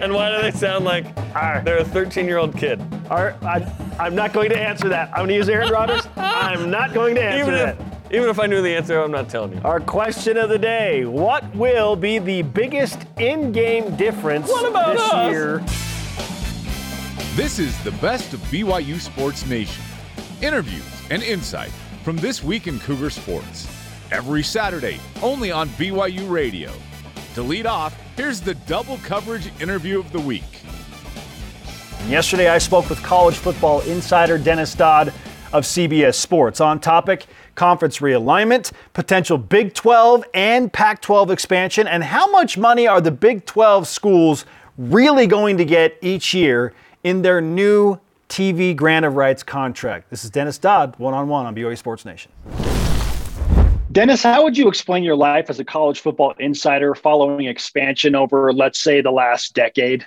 And why do they sound like they're a 13 year old kid? Our, I, I'm not going to answer that. I'm going to use Aaron Rodgers. I'm not going to answer Even that. even if I knew the answer, I'm not telling you. Our question of the day What will be the biggest in game difference What about this us? year? This is the best of BYU Sports Nation. Interviews and insight from this week in Cougar Sports. Every Saturday, only on BYU Radio. To lead off, here's the double coverage interview of the week. Yesterday, I spoke with college football insider Dennis Dodd of CBS Sports on topic conference realignment, potential Big 12 and Pac 12 expansion, and how much money are the Big 12 schools really going to get each year in their new TV grant of rights contract. This is Dennis Dodd, one on one on BYU Sports Nation. Dennis, how would you explain your life as a college football insider following expansion over, let's say, the last decade?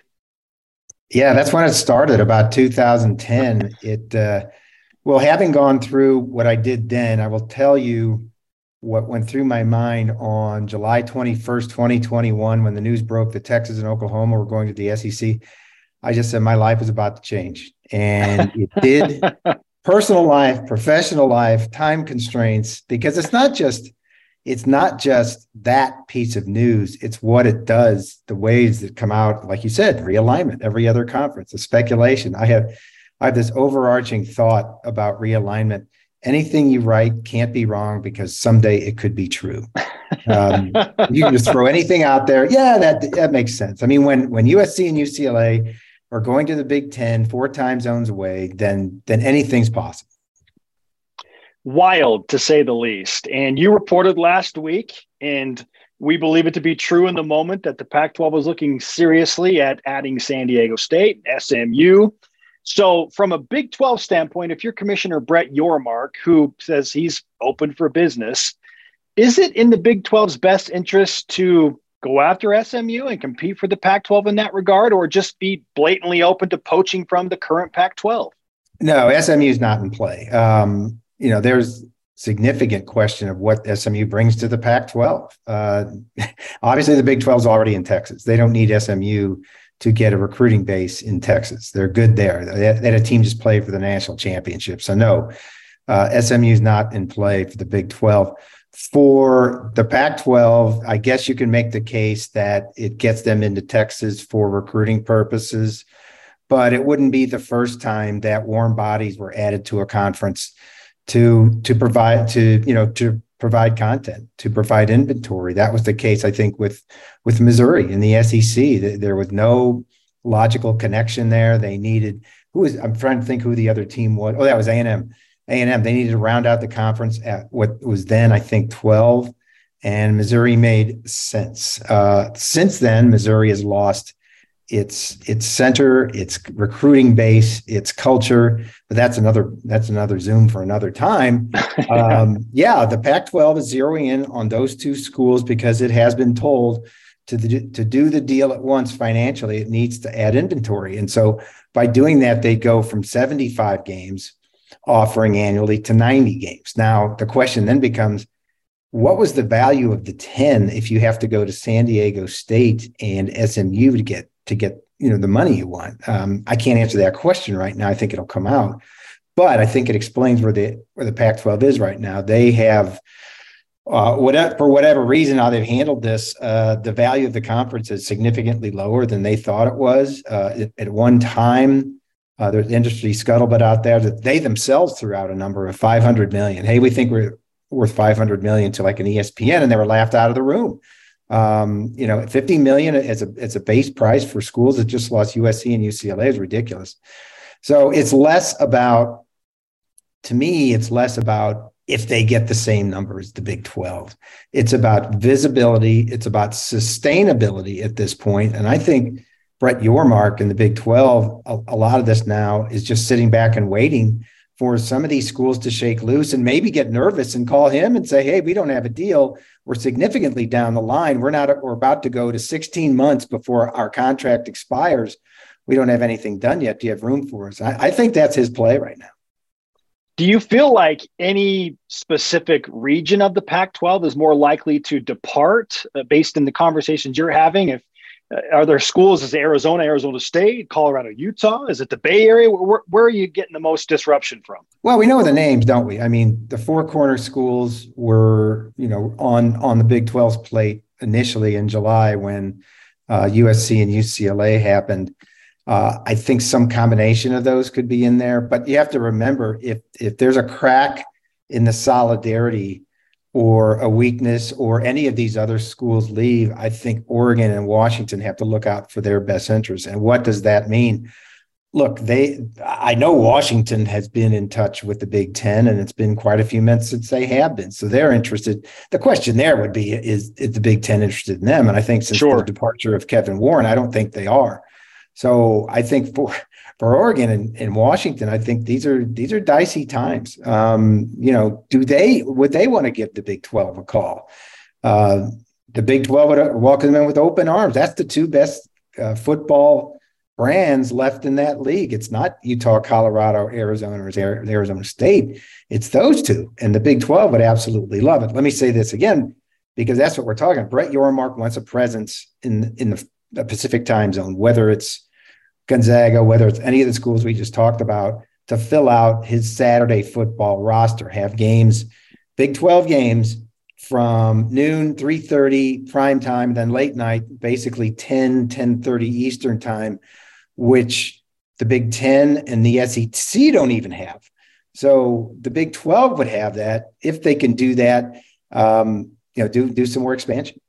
Yeah, that's when it started, about 2010. It, uh, well, having gone through what I did then, I will tell you what went through my mind on July 21st, 2021, when the news broke that Texas and Oklahoma were going to the SEC. I just said my life was about to change. And it did. Personal life, professional life, time constraints, because it's not just it's not just that piece of news, it's what it does, the ways that come out, like you said, realignment, every other conference, the speculation. I have I have this overarching thought about realignment. Anything you write can't be wrong because someday it could be true. Um, you can just throw anything out there. Yeah, that that makes sense. I mean, when when USC and UCLA are going to the Big Ten, four time zones away, then then anything's possible. Wild to say the least. And you reported last week, and we believe it to be true in the moment that the Pac 12 was looking seriously at adding San Diego State, SMU. So, from a Big 12 standpoint, if you're Commissioner Brett Yormark, who says he's open for business, is it in the Big 12's best interest to go after SMU and compete for the Pac 12 in that regard, or just be blatantly open to poaching from the current Pac 12? No, SMU is not in play. Um, you know, there's significant question of what SMU brings to the Pac 12. Uh, obviously, the Big 12 is already in Texas. They don't need SMU to get a recruiting base in Texas. They're good there. They a team just play for the national championship. So, no, uh, SMU is not in play for the Big 12. For the Pac 12, I guess you can make the case that it gets them into Texas for recruiting purposes, but it wouldn't be the first time that warm bodies were added to a conference to to provide to you know to provide content to provide inventory. That was the case i think with with missouri in the sec there was no logical connection there. They needed who was i'm trying to think who the other team was. Oh that was a&m a&m they needed to round out the conference at what was then i think 12 and missouri made sense uh, since then missouri has lost its its center, its recruiting base, its culture. But that's another that's another Zoom for another time. Um, yeah, the Pac-12 is zeroing in on those two schools because it has been told to the, to do the deal at once financially, it needs to add inventory, and so by doing that, they go from 75 games offering annually to 90 games. Now the question then becomes what was the value of the 10 if you have to go to San Diego State and SMU to get to get you know the money you want. Um, I can't answer that question right now. I think it'll come out, but I think it explains where the where the Pac-12 is right now. They have. Uh, whatever, for whatever reason, how they've handled this, uh, the value of the conference is significantly lower than they thought it was. Uh, at, at one time, uh, there's industry scuttlebutt out there that they themselves threw out a number of 500 million. Hey, we think we're worth 500 million to like an ESPN, and they were laughed out of the room. Um, you know, 50 million as a as a base price for schools that just lost USC and UCLA is ridiculous. So it's less about, to me, it's less about if they get the same number as the Big 12. It's about visibility, it's about sustainability at this. And I think Brett Yormark in the Big 12, a, a lot of this now is just sitting back and waiting for some of these schools to shake loose and maybe get nervous and call him and say, "Hey, we don't have a deal. We're significantly down the line. We're not. We're about to go to 16 months before our contract expires. We don't have anything done yet. Do you have room for us?" I, I think that's his play right now. Do you feel like any specific region of the Pac 12 is more likely to depart uh, based in the conversations you're having? If are there schools? Is Arizona, Arizona State, Colorado, Utah? Is it the Bay Area? Where, where are you getting the most disruption from? Well, we know the names, don't we? I mean, the four corner schools were, you know, on on the Big 12's plate initially in July when uh, USC and UCLA happened. Uh, I think some combination of those could be in there, but you have to remember if if there's a crack in the solidarity or a weakness or any of these other schools leave, I think Oregon and Washington have to look out for their best interests. And what does that mean? Look, they I know Washington has been in touch with the Big Ten, and it's been quite a few months since they have been. So they're interested. The question there would be is, is the Big Ten interested in them? And I think since sure. the departure of Kevin Warren, I don't think they are. So I think for for Oregon and, and Washington, I think these are these are dicey times. Um, you know, do they would they want to give the Big Twelve a call? Uh, the Big Twelve would welcome them in with open arms. That's the two best uh, football brands left in that league. It's not Utah, Colorado, Arizona, or Arizona State. It's those two, and the Big Twelve would absolutely love it. Let me say this again because that's what we're talking. Brett Yormark wants a presence in in the, the Pacific time zone, whether it's Gonzaga, whether it's any of the schools we just talked about, to fill out his Saturday football roster, have games, Big 12 games from noon, 3:30 prime time, then late night, basically 10, 10:30 Eastern time, which the Big 10 and the SEC don't even have. So the Big 12 would have that if they can do that. Um, you know, do do some more expansion.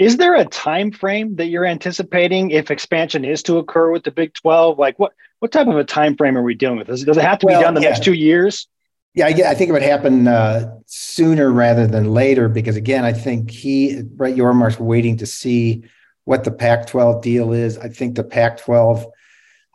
Is there a time frame that you're anticipating if expansion is to occur with the Big 12? Like what what type of a time frame are we dealing with? Does, does it have to well, be done the yeah. next two years? Yeah, I, I think it would happen uh, sooner rather than later because again, I think he Brett Yormark's waiting to see what the Pac-12 deal is. I think the Pac-12.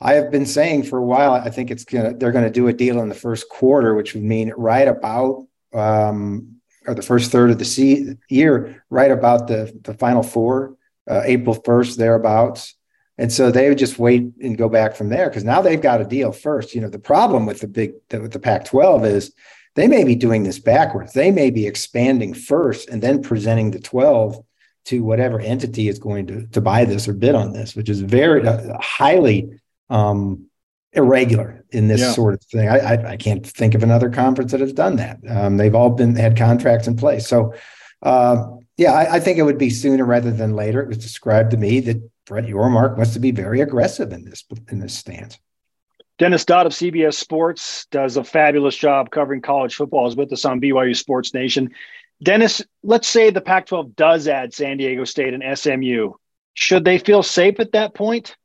I have been saying for a while. I think it's gonna they're going to do a deal in the first quarter, which would mean right about um, or the first third of the year, right about the the final four, uh, April first thereabouts. And so they would just wait and go back from there because now they've got a deal first. You know, the problem with the big with the Pac-12 is they may be doing this backwards. They may be expanding first and then presenting the 12 to whatever entity is going to, to buy this or bid on this, which is very uh, highly um, irregular in this yeah. sort of thing. I, I, I, can't think of another conference that has done that. Um, they've all been had contracts in place. So, uh, yeah, I, I, think it would be sooner rather than later. It was described to me that Brett Yormark wants to be very aggressive in this in this stance. Dennis Dodd of CBS Sports does a fabulous job covering college football. Is with us on BYU Sports Nation. Dennis, let's say the Pac-12 does add San Diego State and SMU. Should they feel safe at that point?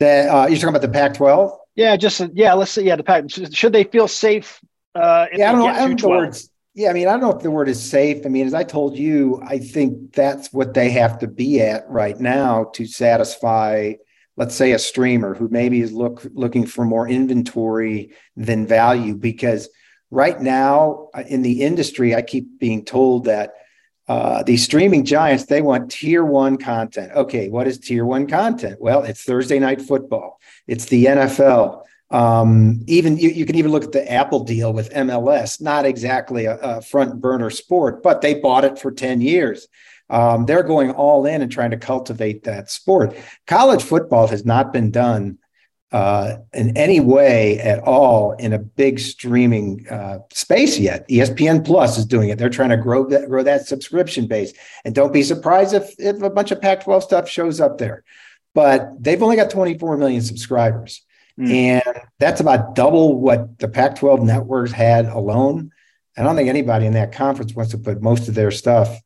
That uh, you're talking about the Pac-12? Yeah, just yeah. Let's say yeah. The Pac. Should they feel safe? Uh, yeah, I don't know. I don't know the words. Yeah, I mean, I don't know if the word is safe. I mean, as I told you, I think that's what they have to be at right now to satisfy, let's say, a streamer who maybe is look looking for more inventory than value. Because right now uh, in the industry, I keep being told that uh, these streaming giants, they want tier one content. Okay, what is tier one content? Well, it's Thursday night football, it's the NFL. Um, even you, you, can even look at the Apple deal with MLS, not exactly a, a front burner sport, but they bought it for 10 years. Um, they're going all in and trying to cultivate that sport. College football has not been done uh, in any way at all in a big streaming uh, space yet. ESPN Plus is doing it. They're trying to grow that grow that subscription base. And don't be surprised if if a bunch of Pac-12 stuff shows up there. But they've only got 24 million subscribers. Mm. And that's about double what the Pac-12 networks had alone. I don't think anybody in that conference wants to put most of their stuff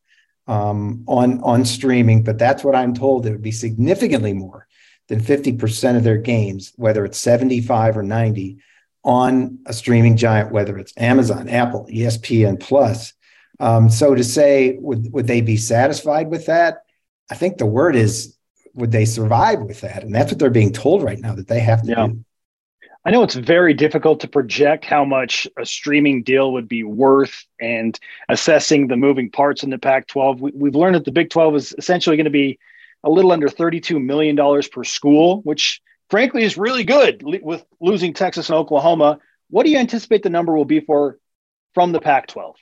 um, on on streaming, but that's what I'm told. It would be significantly more than 50% of their games, whether it's 75 or 90, on a streaming giant, whether it's Amazon, Apple, ESPN Plus. Um, so to say, would would they be satisfied with that? I think the word is, would they survive with that? And that's what they're being told right now that they have to yeah. do. I know it's very difficult to project how much a streaming deal would be worth and assessing the moving parts in the Pac 12. We, have learned that the Big 12 is essentially going to be a little under $32 million per school, which frankly is really good with losing Texas and Oklahoma. What do you anticipate the number will be for from the Pac 12?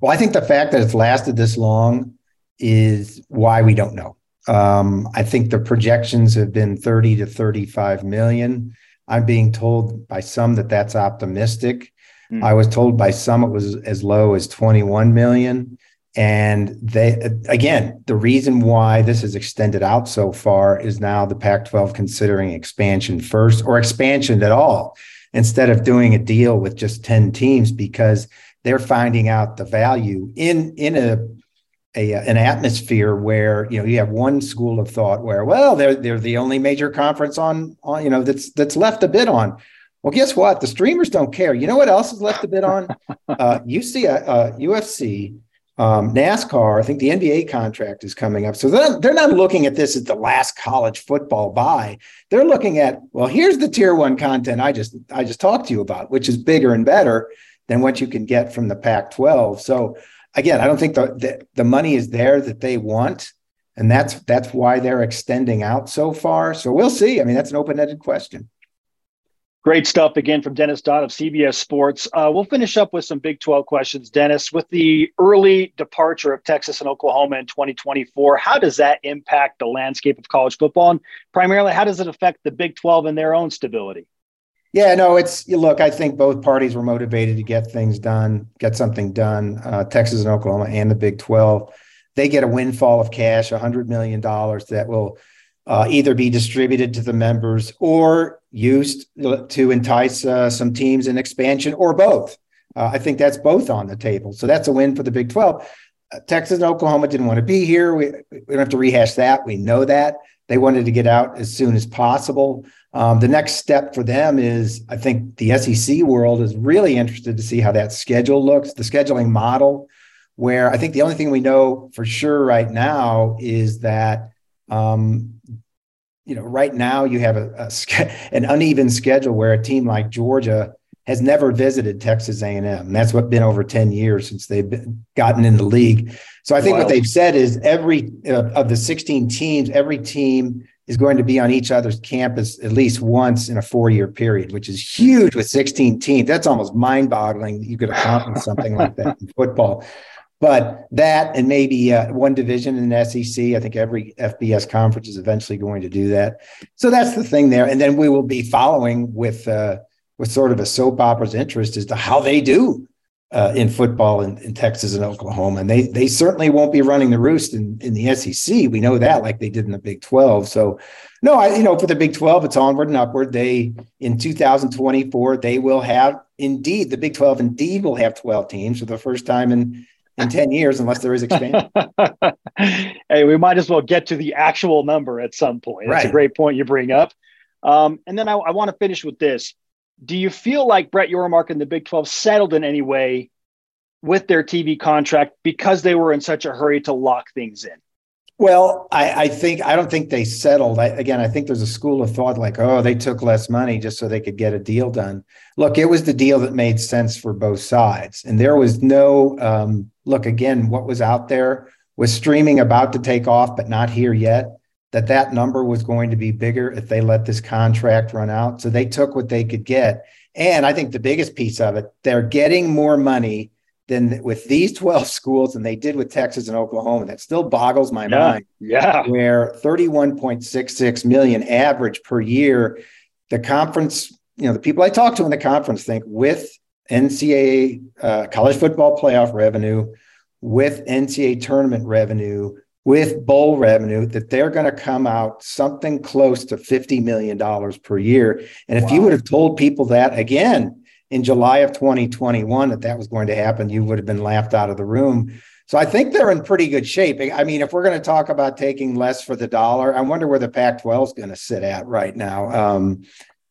Well, I think the fact that it's lasted this long is why we don't know. Um, I think the projections have been 30 to 35 million. I'm being told by some that that's optimistic. Mm. I was told by some it was as low as 21 million. And they, again, the reason why this is extended out so far is now the Pac 12 considering expansion first or expansion at all instead of doing a deal with just 10 teams because they're finding out the value in, in a, a, an atmosphere where you know you have one school of thought where well they're they're the only major conference on on you know that's that's left a bid on. Well guess what? The streamers don't care. You know what else is left a bid on? Uh, UC, uh, UFC um, NASCAR, I think the NBA contract is coming up. So they're, they're not looking at this as the last college football buy. They're looking at, well, here's the tier one content I just I just talked to you about, which is bigger and better than what you can get from the Pac-12. So again, I don't think the, the, the money is there that they want. And that's that's why they're extending out so far. So we'll see. I mean, that's an open-ended question. Great stuff again from Dennis Dodd of CBS Sports. Uh, we'll finish up with some Big 12 questions. Dennis, with the early departure of Texas and Oklahoma in 2024, how does that impact the landscape of college football? And primarily, how does it affect the Big 12 and their own stability? Yeah, no, it's look, I think both parties were motivated to get things done, get something done. Uh, Texas and Oklahoma and the Big 12. They get a windfall of cash, $100 million that will uh, either be distributed to the members or used to entice uh, some teams in expansion or both. Uh, I think that's both on the table. So that's a win for the Big 12. Uh, Texas and Oklahoma didn't want to be here. We, we don't have to rehash that. We know that. They wanted to get out as soon as possible. Um, the next step for them is I think the SEC world is really interested to see how that schedule looks, the scheduling model, where I think the only thing we know for sure right now is that um, you know, right now you have a, a, an uneven schedule where a team like Georgia has never visited Texas A&M. And that's what been over 10 years since they've been, gotten in the league. So I think wow. what they've said is every uh, of the 16 teams, every team is going to be on each other's campus at least once in a four-year period, which is huge with 16 teams. That's almost mind-boggling that you could accomplish something like that in football. But that and maybe uh, one division in the SEC, I think every FBS conference is eventually going to do that. So that's the thing there. And then we will be following with uh, with sort of a soap opera's interest as to how they do uh, in football in, in, Texas and Oklahoma. And they they certainly won't be running the roost in, in the SEC. We know that, like they did in the Big 12. So no, I you know for the Big 12, it's onward and upward. They in 2024 they will have indeed the Big 12 indeed will have 12 teams for the first time in in 10 years unless there is expansion. hey, we might as well get to the actual number at some point. That's right. a great point you bring up. Um, and then I, I want to finish with this. Do you feel like Brett Yormark and the Big 12 settled in any way with their TV contract because they were in such a hurry to lock things in? Well, I, I, think I don't think they settled. I, again, I think there's a school of thought like, oh, they took less money just so they could get a deal done. Look, it was the deal that made sense for both sides, and there was no um, look. Again, what was out there was streaming about to take off, but not here yet. That that number was going to be bigger if they let this contract run out. So they took what they could get, and I think the biggest piece of it, they're getting more money than with these 12 schools and they did with Texas and Oklahoma. That still boggles my yeah, mind. Yeah. Where 31.66 million average per year, the conference, you know, the people I talk to in the conference think with NCAA uh, college football playoff revenue, with NCAA tournament revenue, with bowl revenue, that they're going to come out something close to $50 million per year. And if wow. you would have told people that again, in July of 2021 that that was going to happen, you would have been laughed out of the room. So I think they're in pretty good shape. I mean, if we're going to talk about taking less for the dollar, I wonder where the Pac 12 is going to sit at right now. Um,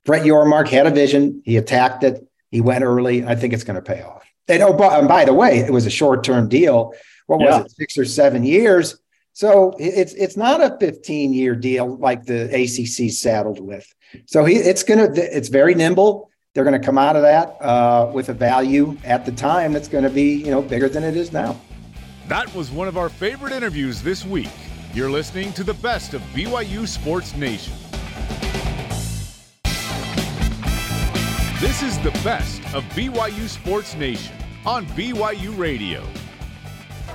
Brett Yormark had a vision. He attacked it. He went early. I think it's going to pay off. And oh, by, and by the way, it was a short term deal. What was yeah. it, six or seven years? So it's it's not a 15 year deal like the ACC saddled with. So he it's gonna it's very nimble they're going to come out of that uh, with a value at the time that's going to be you know bigger than it is now. That was one of our favorite interviews this week. You're listening to the best of BYU Sports Nation. This is the best of BYU Sports Nation on BYU Radio.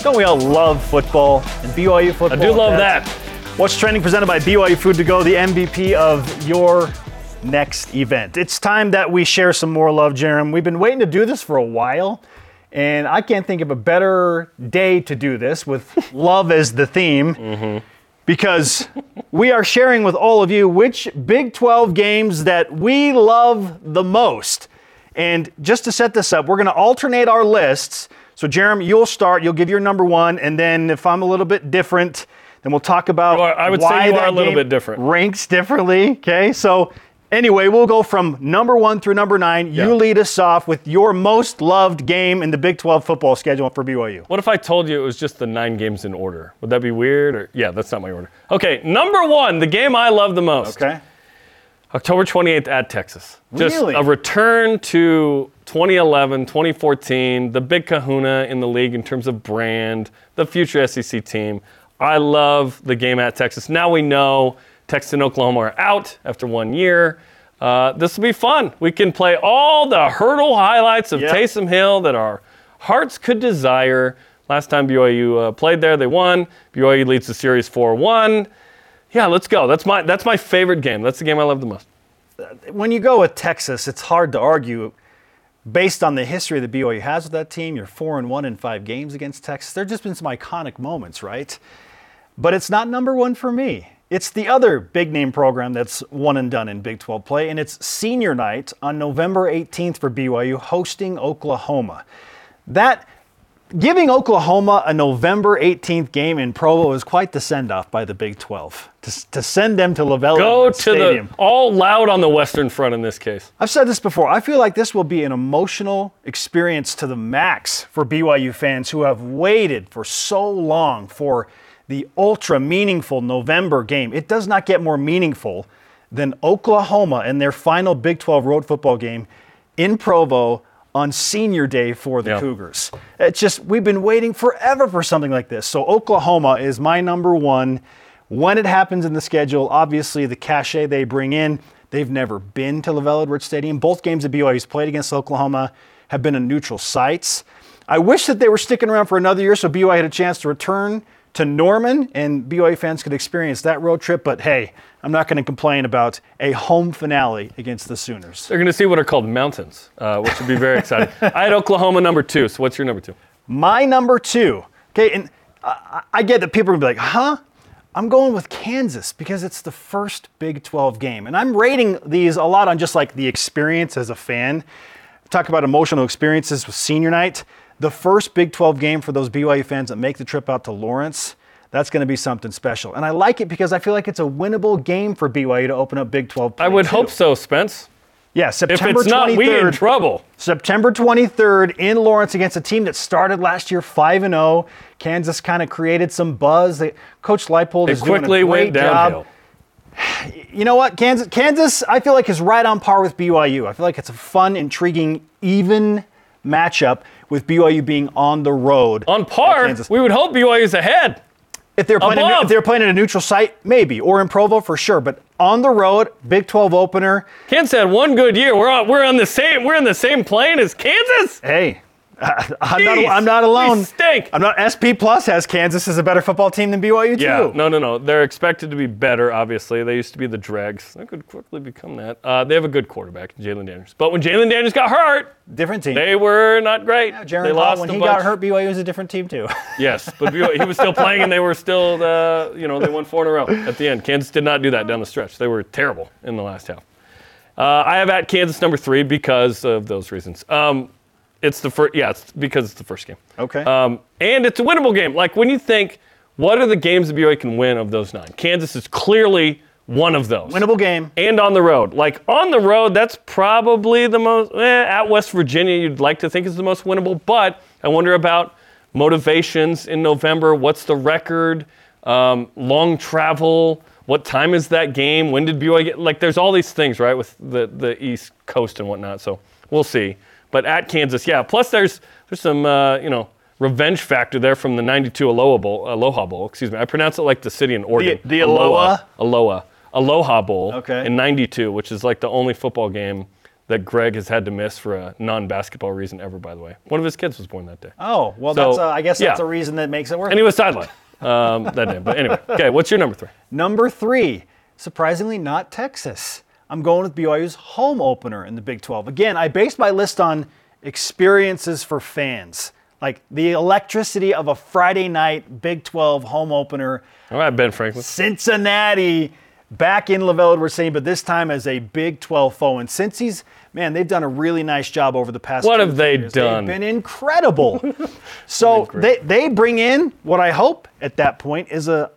Don't we all love football and BYU football? I do love that. What's trending presented by BYU Food to Go, the MVP of your next event. It's time that we share some more love, Jarom. We've been waiting to do this for a while, and I can't think of a better day to do this with love as the theme. Mm-hmm. Because we are sharing with all of you which Big 12 games that we love the most. And just to set this up, we're going to alternate our lists. So, Jeremy, you'll start, you'll give your number one, and then if I'm a little bit different, then we'll talk about You are- I would say why you are that a little bit different. Ranks differently. Okay, so anyway, we'll go from number one through number nine. Yeah. You lead us off with your most loved game in the Big 12 football schedule for BYU. What if I told you it was just the nine games in order? Would that be weird? Or yeah, that's not my order. Okay, number one, the game I love the most. Okay. October 28th at Texas. Just Really? a return to 2011, 2014, the big kahuna in the league in terms of brand, the future SEC team. I love the game at Texas. Now we know Texas and Oklahoma are out after one year. Uh, this will be fun. We can play all the hurdle highlights of Yep. Taysom Hill that our hearts could desire. Last time BYU uh, played there, they won. BYU leads the series 4-1. Yeah, let's go. That's my that's my favorite game. That's the game I love the most. when you go with Texas, it's hard to argue based on the history that BYU has with that team. You're four and one in five games against Texas. There've just been some iconic moments, right? But it's not number one for me. It's the other big name program that's one and done in Big 12 play, and it's senior night on November 18th for BYU hosting Oklahoma. That giving Oklahoma a November 18th game in Provo is quite the send off by the Big 12 to, to send them to LaVell Go to Stadium. the all loud on the Western Front in this case. I've said this before. I feel like this will be an emotional experience to the max for BYU fans who have waited for so long for the ultra meaningful November game. It does not get more meaningful than Oklahoma and their final Big 12 road football game in Provo on senior day for the Yeah. Cougars. It's just, we've been waiting forever for something like this. So, Oklahoma is my number one. When it happens in the schedule, obviously the cachet they bring in, they've never been to LaVell Edwards Stadium. Both games that BYU's played against Oklahoma have been in neutral sites. I wish that they were sticking around for another year so BYU had a chance to return to Norman and BYU fans could experience that road trip. But hey, I'm not going to complain about a home finale against the Sooners. They're going to see what are called mountains, uh, which would be very exciting. I had Oklahoma number two. So what's your number two? My number two. Okay, and I, I get that people are gonna be like, huh? I'm going with Kansas because it's the first Big 12 game. And I'm rating these a lot on just like the experience as a fan. Talk about emotional experiences with senior night. The first Big 12 game for those BYU fans that make the trip out to Lawrence, that's going to be something special. And I like it because I feel like it's a winnable game for BYU to open up Big 12 play I would hope so, Spence. Yeah, September If it's not, 23rd. we in trouble. September 23rd in Lawrence against a team that started last year 5 and 0. Kansas kind of created some buzz. They, Coach Leipold is doing quickly a great went downhill. job. You know what? Kansas Kansas I feel like is right on par with BYU. I feel like it's a fun, intriguing, even matchup with BYU being on the road. On par, we would hope BYU's ahead. If they're playing, in, if they're playing at a neutral site, maybe, or in Provo for sure. But on the road, Big 12 opener. Kansas had one good year. We're on, we're on the same we're in the same plane as Kansas. Hey, I'm not, I'm not we alone. stink. I'm not. SP Plus has Kansas as a better football team than BYU too. Yeah, no, no, no. They're expected to be better. Obviously, they used to be the dregs. They could quickly become that. Uh, they have a good quarterback, Jalon Daniels. But when Jalon Daniels got hurt, Different team. they were not great. Jaren they Hall, lost when he bunch. got hurt, BYU was a different team too. Yes, but BYU he was still playing, and they were still, uh, you know, they won four in a row at the end. Kansas did not do that down the stretch. They were terrible in the last half. Uh, I have at Kansas number three because of those reasons. Um, it's the first, yeah, it's because it's the first game. okay. Um, and it's a winnable game. Like when you think, what are the games that BYU can win of those nine? Kansas is clearly one of those. Winnable game. And on the road. Like on the road, that's probably the most, eh, at West Virginia, you'd like to think is the most winnable. But I wonder about motivations in November. What's the record? Um, long travel. What time is that game? When did BYU get? Like, there's all these things, right, with the, the East Coast and whatnot. So we'll see. But at Kansas, yeah. Plus, there's there's some, uh, you know, revenge factor there from the 92 Aloha Bowl. Aloha Bowl, excuse me. I pronounce it like the city in Oregon. the Aloha? Aloha. Aloha Bowl Okay. in 92, which is like the only football game that Greg has had to miss for a non basketball reason ever, by the way. One of his kids was born that day. Oh well, So, that's uh, I guess that's yeah. a reason that makes it work. And he was sidelined. um, that day. But anyway, okay, what's your number three? Number three, surprisingly not Texas. I'm going with BYU's home opener in the Big 12. Again, I based my list on experiences for fans, like the electricity of a Friday night Big 12 home opener. All right, Ben Franklin. Cincinnati back in LaVell we're saying, but this time as a Big 12 foe. And since he's, man, they've done a really nice job over the past. What have they years. done? They've been incredible. so they they bring in what I hope at that point is a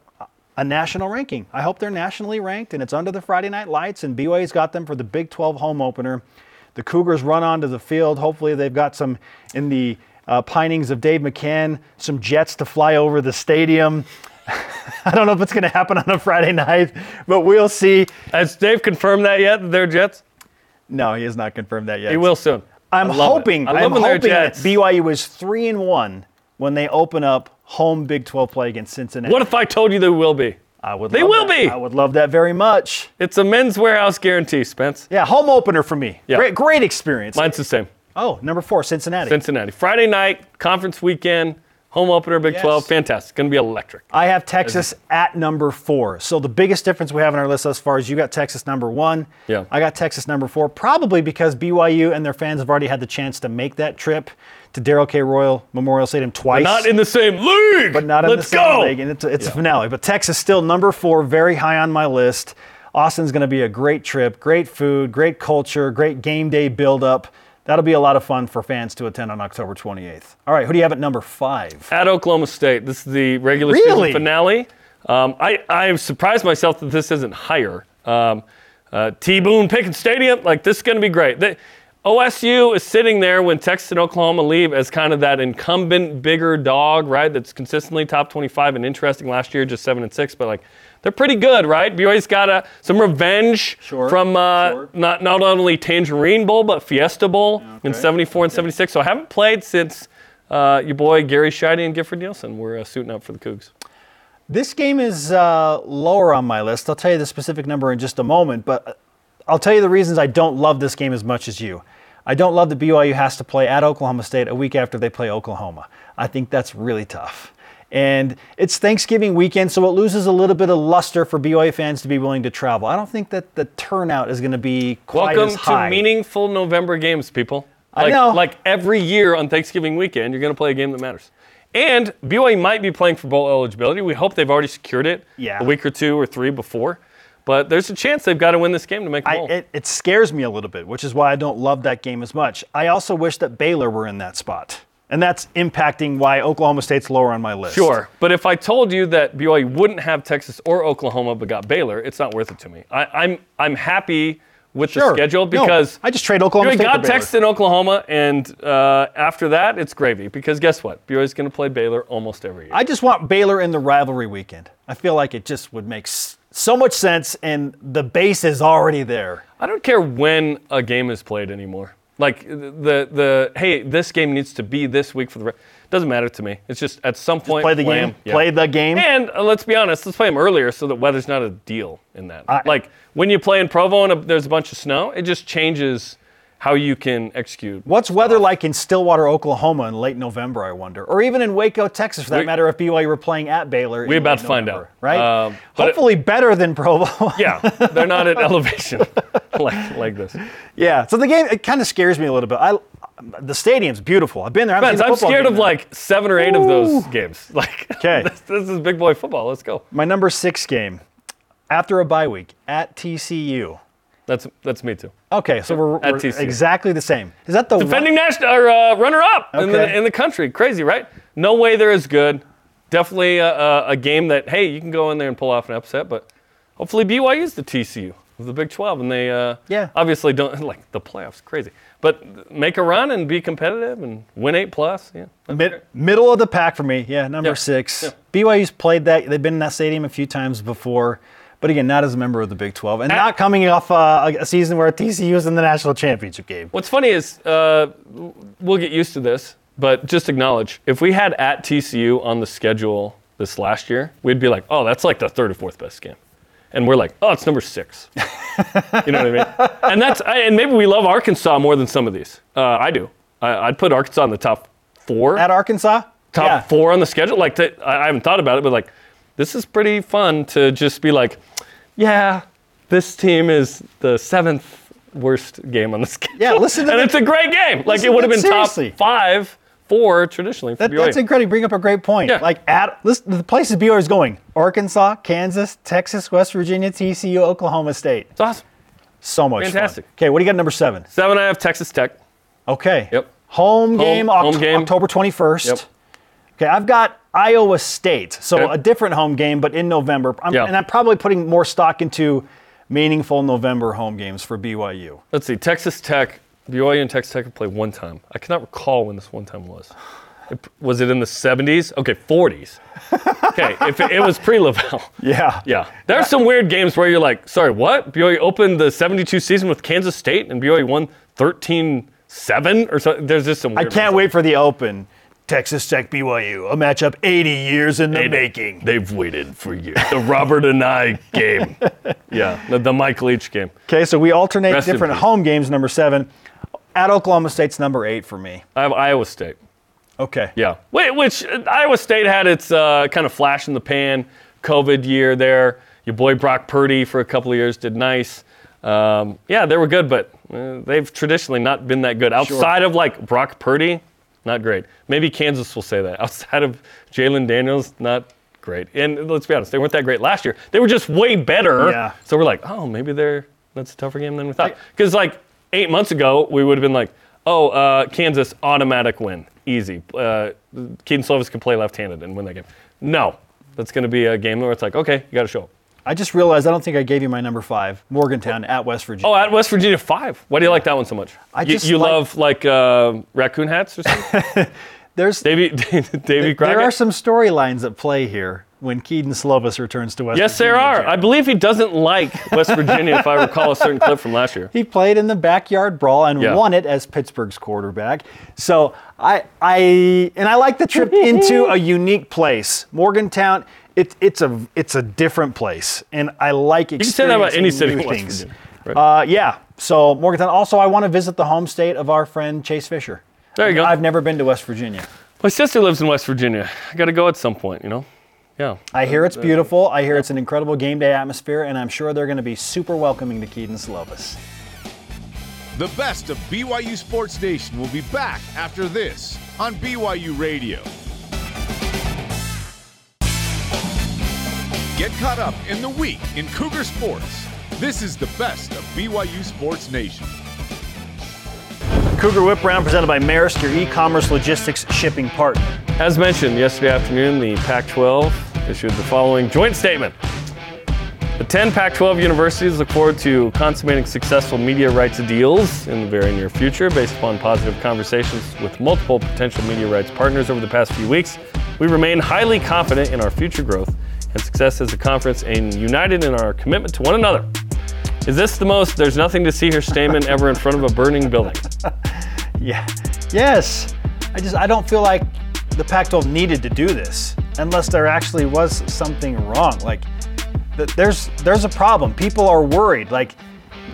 a national ranking. I hope they're nationally ranked, and it's under the Friday Night Lights. And BYU's got them for the Big 12 home opener. The Cougars run onto the field. Hopefully, they've got some in the uh, pinings of Dave McCann, some jets to fly over the stadium. I don't know if it's going to happen on a Friday night, but we'll see. Has Dave confirmed that yet? that They're Jets. No, he has not confirmed that yet. He will soon. I'm hoping. I'm hoping that BYU is three and one when they open up home Big 12 play against Cincinnati. What if I told you they will be? I would. They love will that. be. I would love that very much. It's a men's Wearhouse guarantee, Spence. Yeah, home opener for me. Yeah. Great, great experience. Mine's the same. oh, number four, Cincinnati. Cincinnati. Friday night, conference weekend, home opener, Big Yes. 12. Fantastic. It's Going to be electric. I have Texas at number four. So the biggest difference we have in our list thus far is you got Texas number one. Yeah. I got Texas number four, probably because BYU and their fans have already had the chance to make that trip to Darrell K. Royal Memorial Stadium twice. Not in the same league. but not in Let's the same go. league. And it's, it's a finale. But Texas still number four, very high on my list. Austin's going to be a great trip, great food, great culture, great game day build-up. That'll be a lot of fun for fans to attend on October 28th. All right, who do you have at number five? At Oklahoma State. This is the regular Really? season finale. Um, I, I've surprised myself that this isn't higher. Um, uh, T Boone Pickens Stadium, like this is going to be great. The, OSU is sitting there when Texas and Oklahoma leave as kind of that incumbent bigger dog, right? That's consistently top 25 and interesting last year, just seven and six, but like they're pretty good, right? BYU's got a, some revenge Sure, from uh, sure. not not only Tangerine Bowl but Fiesta Bowl in 74 and 76. So I haven't played since uh, your boy Gary Sheide and Gifford Nielsen were uh, suiting up for the Cougs. This game is uh, lower on my list. I'll tell you the specific number in just a moment, but I'll tell you the reasons I don't love this game as much as you. I don't love that BYU has to play at Oklahoma State a week after they play Oklahoma. I think that's really tough. And it's Thanksgiving weekend, so it loses a little bit of luster for BYU fans to be willing to travel. I don't think that the turnout is going to be quite Welcome as high. to meaningful November games, people. I Like, know. Like every year on Thanksgiving weekend, you're going to play a game that matters. And BYU might be playing for bowl eligibility. We hope they've already secured it Yeah. a week or two or three before. But there's a chance they've got to win this game to make I, it, it scares me a little bit, which is why I don't love that game as much. I also wish that Baylor were in that spot. And that's impacting why Oklahoma State's lower on my list. Sure, but if I told you that BYU wouldn't have Texas or Oklahoma but got Baylor, it's not worth it to me. I, I'm I'm happy with Sure. the schedule No, because I just trade Oklahoma BYU State got. Texas and Oklahoma, and uh, after that it's gravy. Because guess what? BYU's going to play Baylor almost every year. I just want Baylor in the rivalry weekend. I feel like it just would make s- so much sense, and the base is already there. I don't care when a game is played anymore. Like the the hey, this game needs to be this week for the. Re- doesn't matter to me. It's just at some point Play the game, Yeah. Play the game. And uh, let's be honest, let's play them earlier so that weather's not a deal in that. I- like when you play in Provo and a, there's a bunch of snow, it just changes how you can execute. What's weather like in Stillwater, Oklahoma in late November, I wonder? Or even in Waco, Texas, for that We- matter, if BYU were playing at Baylor. in We about to find November, out. Right? Um, but it- Hopefully better than Provo. Yeah, they're not at elevation like like this. yeah. So the game, it kind of scares me a little bit. I, the stadium's beautiful. I've been there. I haven't Spence, seen a I'm scared of there. like seven or eight of those games. Like, 'Kay. this, this is big boy football. Let's go. My number six game, after a bye week, at TCU. That's that's me too. Okay, so we're, At we're exactly the same. Is that the Defending national or uh, runner up in, the, in the country. Crazy, right? No way they're as good. Definitely a, a, game that hey, you can go in there and pull off an upset, but hopefully BYU is the TCU of the Big 12, and they uh, Yeah. obviously don't like the playoffs. Crazy, but make a run and be competitive and win eight plus. Yeah, Mid, middle of the pack for me. Yeah, number Yeah. six. Yeah. BYU's played that. They've been in that stadium a few times before, but again, not as a member of the Big 12, and not coming off uh, a season where TCU was in the national championship game. What's funny is uh, we'll get used to this, but just acknowledge if we had at TCU on the schedule this last year, we'd be like, oh, that's like the third or fourth best game. And we're like, oh, it's number six. you know what I mean? And that's I- and maybe we love Arkansas more than some of these. Uh, I do. I, I'd put Arkansas in the top four. At Arkansas, top Yeah. four on the schedule. Like, I I haven't thought about it, but like, this is pretty fun to just be like, yeah, this team is the seventh worst game on the schedule. Yeah, listen to that. and the- it's a great game. Like, Listen, it would have been seriously. top five, four traditionally for That, that's incredible. You bring up a great point. Yeah. Like at listen, the places BYU is going: Arkansas, Kansas, Texas, West Virginia, TCU, Oklahoma State. It's awesome. So much fun. Fantastic. Okay, what do you got? Number seven. Seven, I have Texas Tech. Okay. Yep. Home game, home Oct- game. October 21st. Yep. Okay, I've got Iowa State. So Okay. a different home game, but in November. I'm, Yeah. And I'm probably putting more stock into meaningful November home games for BYU. Let's see, Texas Tech, BYU and Texas Tech have played one time. I cannot recall when this one time was. It- was it in the 70s? Okay, 40s. Okay, if it, it was pre LaVell. Yeah. Yeah. There are some weird games where you're like, sorry, what? BYU opened the 72 season with Kansas State and BYU won 13 7 or so. There's just some I can't wait for the open. Texas Tech BYU, a matchup 80 years in the making. They've waited for years. The Robert and I game. Yeah, the, the Mike Leach game. Okay, so we alternate Rest different home games. Number seven, at Oklahoma State's number eight for me. I have Iowa State. Okay. Yeah, Wait, which uh, Iowa State had its uh, kind of flash in the pan COVID year there. Your boy Brock Purdy for a couple of years did nice. Um, yeah, they were good, but uh, they've traditionally not been that good. Outside of like Brock Purdy, not great. Maybe Kansas will say that. Outside of Jalon Daniels, not great. And let's be honest, they weren't that great last year. They were just way better. Yeah. So we're like, oh, maybe they're that's a tougher game than we thought. Because like eight months ago, we would have been like, oh, uh, Kansas automatic win, easy. Uh, Kedon Slovis can play left-handed and win that game. No, that's going to be a game where it's like, okay, you got to show up. I just realized I don't think I gave you my number five, Morgantown at West Virginia. Oh, at West Virginia five. Why do you like that one so much? I You- just you, like- love like uh, raccoon hats or something. There's Davy, Davy there are some storylines at play here when Kedon Slovis returns to West Yes, Virginia. there are. I believe he doesn't like West Virginia, if I recall a certain clip from last year. He played in the backyard brawl and Yeah. won it as Pittsburgh's quarterback. So I, I, and I like the trip into a unique place. Morgantown, it, it's a, it's a different place, and I like You can say that about any city experiencing in new West things. Virginia. right? Uh, yeah. So Morgantown. Also, I want to visit the home state of our friend Chase Fisher. There you go. I've never been to West Virginia. My sister lives in West Virginia. I got to go at some point, you know? Yeah. I hear it's beautiful. I hear it's an incredible game day atmosphere, and I'm sure they're going to be super welcoming to Kedon Slovis. The best of BYU Sports Nation will be back after this on BYU Radio. Get caught up in the week in Cougar Sports. This is the best of BYU Sports Nation. Cougar Whip Round presented by Marist, your e-commerce logistics shipping partner. As mentioned yesterday afternoon, the Pac 12 issued the following joint statement. The 10 Pac 12 universities look forward to consummating successful media rights deals in the very near future based upon positive conversations with multiple potential media rights partners over the past few weeks. We remain highly confident in our future growth and success as a conference and united in our commitment to one another. Is this the most there's nothing to see here statement ever in front of a burning building? Yeah. Yes. I just I don't feel like the Pac-12 needed to do this unless there actually was something wrong. Like th- there's there's a problem. People are worried. Like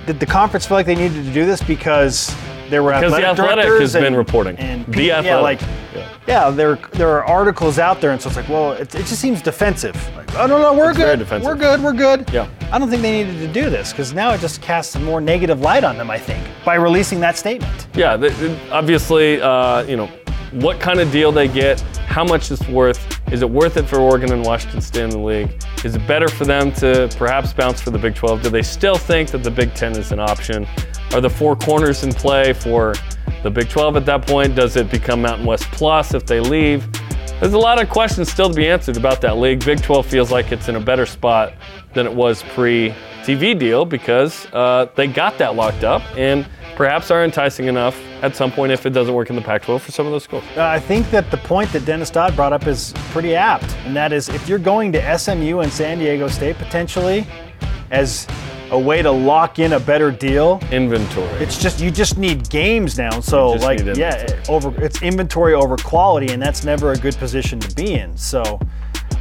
did the conference feel like they needed to do this because there were Because the athletic Athletic directors has been reporting. and The yeah, Athletic. like Yeah. yeah, there there are articles out there, and so it's like, well, it, it just seems defensive. Like, oh no, no, we're It's good, we're good, we're good. Yeah. I don't think they needed to do this because now it just casts a more negative light on them. I think by releasing that statement. Yeah, th- th- obviously, uh, you know, what kind of deal they get, how much it's worth. Is it worth it for Oregon and Washington to stay in the league? Is it better for them to perhaps bounce for the Big 12? Do they still think that the Big 10 is an option? Are the four corners in play for the Big 12 at that point? Does it become Mountain West Plus if they leave? There's a lot of questions still to be answered about that league. Big 12 feels like it's in a better spot than it was pre TV deal because uh, they got that locked up and perhaps are enticing enough at some point if it doesn't work in the Pac 12 for some of those schools. Uh, I think that the point that Dennis Dodd brought up is pretty apt, and that is if you're going to SMU and San Diego State potentially as a way to lock in a better deal, Inventory. it's just you just need games now. So like yeah, over it's inventory over quality, and that's never a good position to be in. So.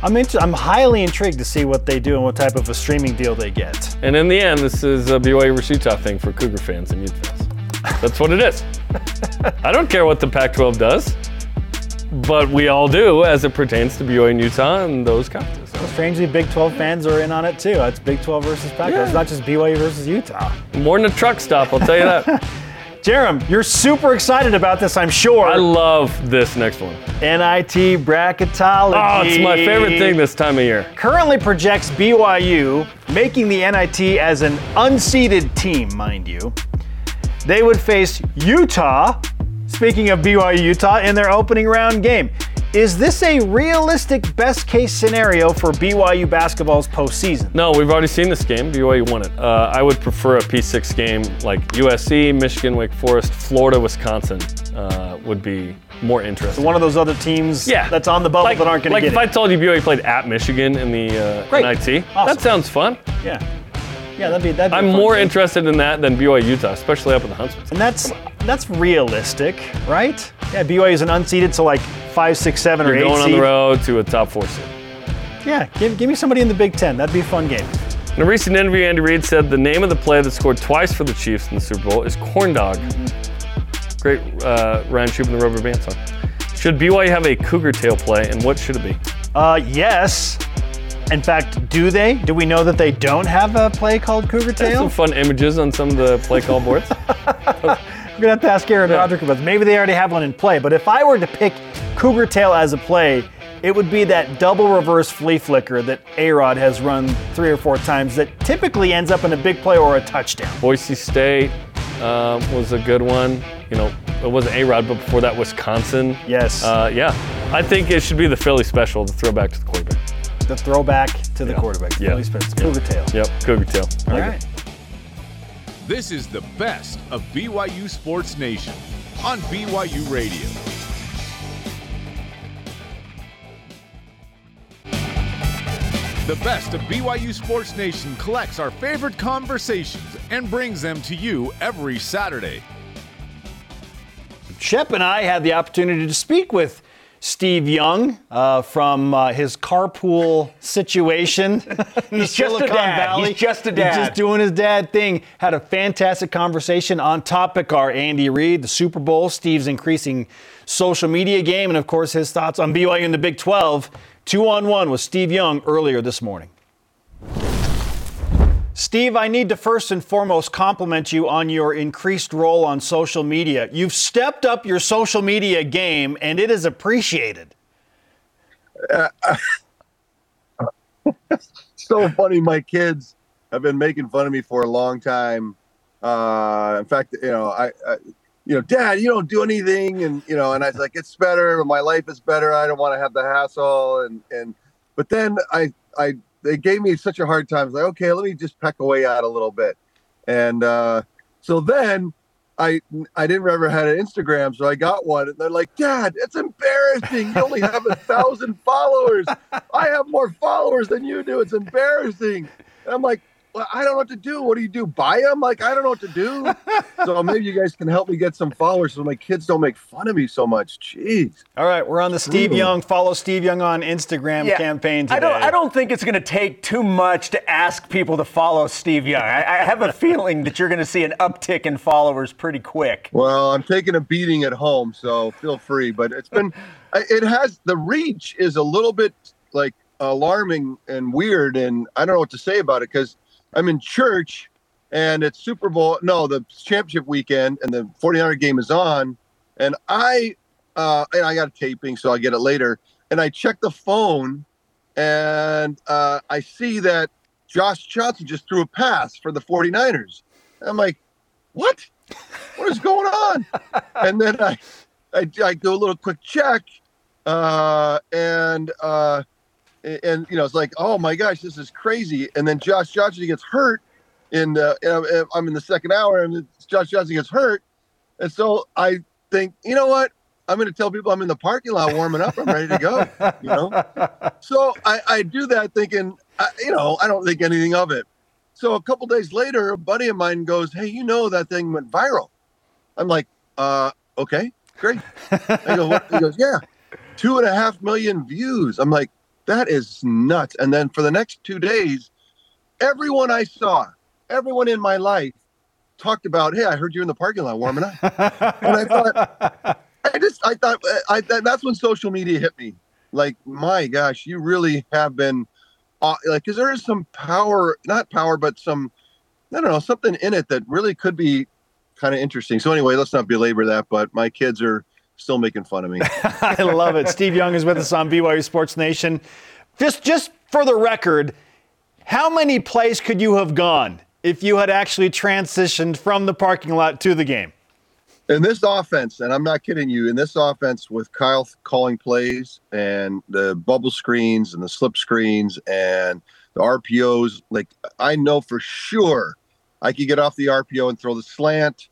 I'm inter- I'm highly intrigued to see what they do and what type of a streaming deal they get. And in the end, this is a BYU Rashita thing for Cougar fans and Ute fans. That's what it is. I don't care what the Pac 12 does. But we all do as it pertains to BYU and Utah and those contests. So, Strangely, Big 12 fans are in on it too. It's Big 12 versus Pac-12. Yeah. It's not just BYU versus Utah. more than a truck stop, I'll tell you that. Jerem, you're super excited about this, I'm sure. I love this next one. NIT bracketology. Oh, it's my favorite thing this time of year. Currently projects BYU making the NIT as an unseeded team, mind you. They would face Utah, speaking of BYU Utah, in their opening round game. Is this a realistic best case scenario for BYU basketball's postseason? No, we've already seen this game. BYU won it. Uh, I would prefer a P6 game like USC, Michigan, Wake Forest, Florida, Wisconsin uh, would be more interesting. One of those other teams yeah, that's on the bubble like, that aren't going like to get Like if I told you BYU played at Michigan in the uh, Great. NIT, Awesome. that sounds fun. yeah, yeah, that'd be a I'm more game. interested in that than BYU Utah, especially up in the Huntsman. And that's that's realistic, right? Yeah, BYU is an unseeded, so like five, six, seven, or eight. You're going on the road to a top four seed. Yeah, give, give me somebody in the Big Ten. That'd be a fun game. In a recent interview, Andy Reid said the name of the play that scored twice for the Chiefs in the Super Bowl is Corn Dog. Great uh, Ryan Shupe and the Rubber Band song. Should BYU have a Cougar Tail play, and what should it be? Uh, yes. In fact, do they? Do we know that they don't have a play called Cougar Tail? some fun images on some of the play call boards. We're gonna have to ask Aaron Roderick about this. Maybe they already have one in play. But if I were to pick Cougar Tail as a play, it would be that double reverse flea flicker that A-Rod has run three or four times that typically ends up in a big play or a touchdown. Boise State um, was a good one. You know, it wasn't A-Rod, but before that, Wisconsin. Yes. Uh, yeah, I think it should be the Philly special, the throwback to the quarterback. The throwback to the Yeah. quarterback. Yeah. Philly Spence, Yeah. Cougar Tail. Yep, Cougar Tail. I All like it. right. This is the best of BYU Sports Nation on BYU Radio. The best of BYU Sports Nation collects our favorite conversations and brings them to you every Saturday. Shep and I had the opportunity to speak with Steve Young uh, from uh, his carpool situation. in He's just a dad. He's just a dad. He's just doing his dad thing. Had a fantastic conversation on topic. Our Andy Reid, the Super Bowl, Steve's increasing social media game, and of course his thoughts on BYU in the Big 12. Two on one with Steve Young earlier this morning. Steve, I need to first and foremost compliment you on your increased role on social media. You've stepped up your social media game, and it is appreciated. so funny. My kids have been making fun of me for a long time. Uh, in fact, you know, I, I, you know, Dad, you don't do anything, and you know, and I was like, it's better. My life is better. I don't want to have the hassle, and and, but then I, I, they gave me such a hard time. Like, okay, let me just peck away at a little bit, and uh, so then. I I didn't ever had an Instagram, so I got one, and they're like, "Dad, it's embarrassing. You only have a thousand followers. I have more followers than you do. It's embarrassing." And I'm like, well, I don't know what to do. What do you do? Buy them? Like, I don't know what to do. so maybe you guys can help me get some followers so my kids don't make fun of me so much. Jeez. All right, we're on the Steve Ooh. Young follow Steve Young on Instagram Yeah, campaign today. I don't. I don't think it's going to take too much to ask people to follow Steve Young. I, I have a feeling that you're going to see an uptick in followers pretty quick. Well, I'm taking a beating at home, so feel free. But it's been, it has the reach is a little bit like alarming and weird, and I don't know what to say about it because I'm in church and it's Super Bowl, no, the championship weekend, and the 49er game is on, and I, uh, and I got a taping, so I'll get it later, and I check the phone, and uh, I see that Josh Johnson just threw a pass for the 49ers. I'm like, what? What is going on? and then I, I, I do a little quick check, uh, and uh, and you know it's like, oh my gosh, this is crazy. And then Josh Johnson gets hurt and, the, uh, I'm in the second hour, and Josh Johnson gets hurt, and so I think, you know what? I'm going to tell people I'm in the parking lot warming up. I'm ready to go. You know, so I, I do that thinking, I, you know, I don't think anything of it. So a couple days later, a buddy of mine goes, "Hey, you know that thing went viral." I'm like, "Uh, okay, great." I go, what? He goes, "Yeah, two and a half million views." I'm like, "That is nuts!" And then for the next two days, everyone I saw, everyone in my life, talked about, "Hey, I heard you're in the parking lot warming up," and I thought, I just I thought I, that's when social media hit me. Like my gosh, you really have been uh, like because there is some power, not power, but some I don't know something in it that really could be kind of interesting. So anyway, let's not belabor that. But my kids are still making fun of me. I love it. Steve Young is with us on BYU Sports Nation. Just just for the record, how many plays could you have gone if you had actually transitioned from the parking lot to the game? in this offense, and I'm not kidding you, in this offense with Kyle calling plays and the bubble screens and the slip screens and the RPOs, like I know for sure I could get off the RPO and throw the slant.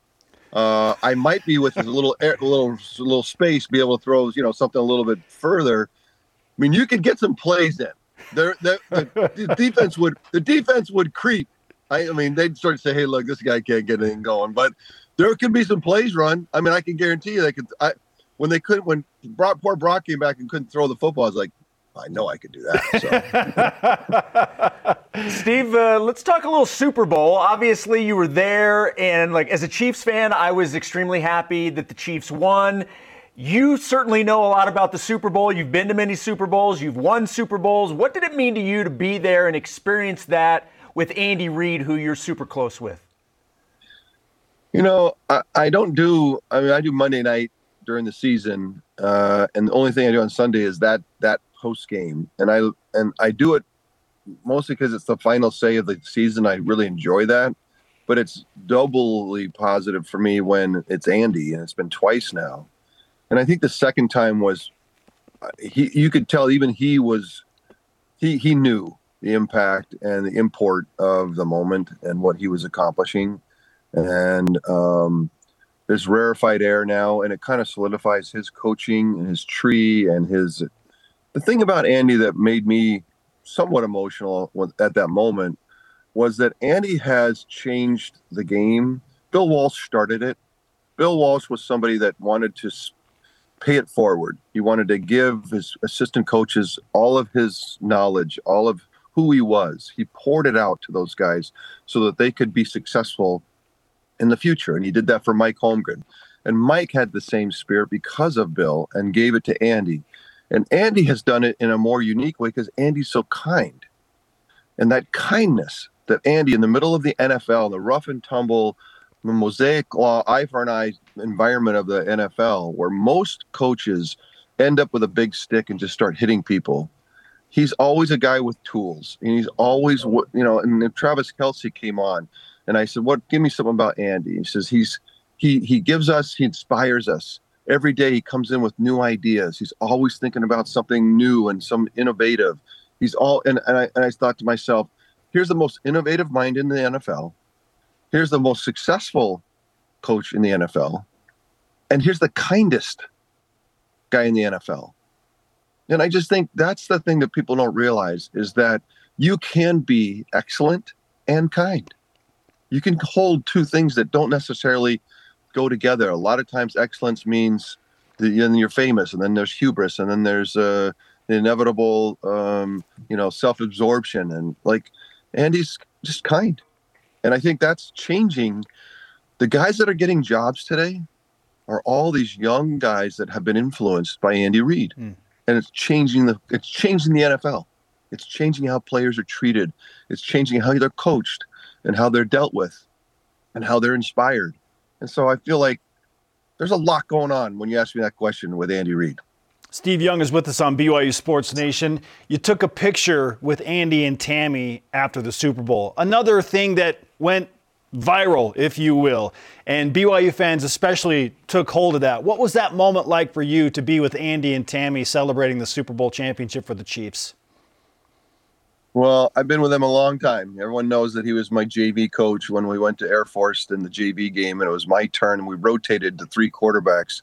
Uh, I might be with a little air, a little a little space, be able to throw you know something a little bit further. I mean, you could get some plays in. There, the, the defense would the defense would creep. I, I mean, they'd start to say, "Hey, look, this guy can't get anything going." But there could be some plays run. I mean, I can guarantee you they could. I when they couldn't when Brock, poor Brock came back and couldn't throw the football, I was like, I know I could do that. So. Steve, uh, let's talk a little Super Bowl. Obviously, you were there, and like as a Chiefs fan, I was extremely happy that the Chiefs won. You certainly know a lot about the Super Bowl. You've been to many Super Bowls. You've won Super Bowls. What did it mean to you to be there and experience that with Andy Reid, who you're super close with? You know, I, I don't do. I mean, I do Monday night during the season, uh, and the only thing I do on Sunday is that that post game, and I and I do it mostly because it's the final say of the season. I really enjoy that, but it's doubly positive for me when it's Andy, and it's been twice now. And I think the second time was uh, he. You could tell even he was he he knew the impact and the import of the moment and what he was accomplishing and um, there's rarefied air now, and it kind of solidifies his coaching and his tree and his. The thing about Andy that made me somewhat emotional at that moment was that Andy has changed the game. Bill Walsh started it. Bill Walsh was somebody that wanted to pay it forward. He wanted to give his assistant coaches all of his knowledge, all of who he was. He poured it out to those guys so that they could be successful in the future. And he did that for Mike Holmgren. And Mike had the same spirit because of Bill and gave it to Andy. And Andy has done it in a more unique way because Andy's so kind. And that kindness that Andy, in the middle of the NFL, the rough and tumble, mosaic law, eye for an eye environment of the NFL, where most coaches end up with a big stick and just start hitting people. He's always a guy with tools, and he's always, you know. And Travis Kelce came on, and I said, "What? Give me something about Andy." He says, "He's he he gives us, he inspires us every day. He comes in with new ideas. He's always thinking about something new and some innovative. He's all and and I and I thought to myself, here's the most innovative mind in the NFL. Here's the most successful coach in the NFL, and here's the kindest guy in the NFL." And I just think that's the thing that people don't realize is that you can be excellent and kind you can hold two things that don't necessarily go together. A lot of times, excellence means that then you're famous, and then there's hubris, and then there's uh, the inevitable, um, you know, self-absorption, and like Andy's just kind, and I think that's changing. The guys that are getting jobs today are all these young guys that have been influenced by Andy Reid, mm. and it's changing the it's changing the NFL. It's changing how players are treated. It's changing how they're coached and how they're dealt with and how they're inspired. And so I feel like there's a lot going on when you ask me that question with Andy Reid. Steve Young is with us on BYU Sports Nation. You took a picture with Andy and Tammy after the Super Bowl. Another thing that went viral, if you will, and BYU fans especially took hold of that. What was that moment like for you to be with Andy and Tammy celebrating the Super Bowl championship for the Chiefs? Well, I've been with him a long time. Everyone knows that he was my JV coach when we went to Air Force in the JV game, and it was my turn. And we rotated the three quarterbacks.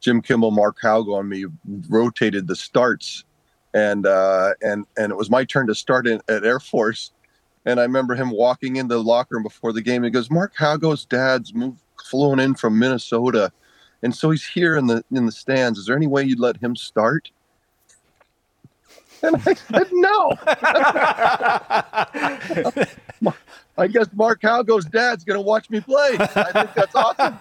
Jim Kimball, Mark Haugo, and me rotated the starts, and uh, and and it was my turn to start in, at Air Force. And I remember him walking in the locker room before the game. He goes, "Mark Haugo's dad's moved, flown in from Minnesota, and so he's here in the in the stands. Is there any way you'd let him start?" And I said, no. I guess Mark Haugo's dad's going to watch me play. I think that's awesome.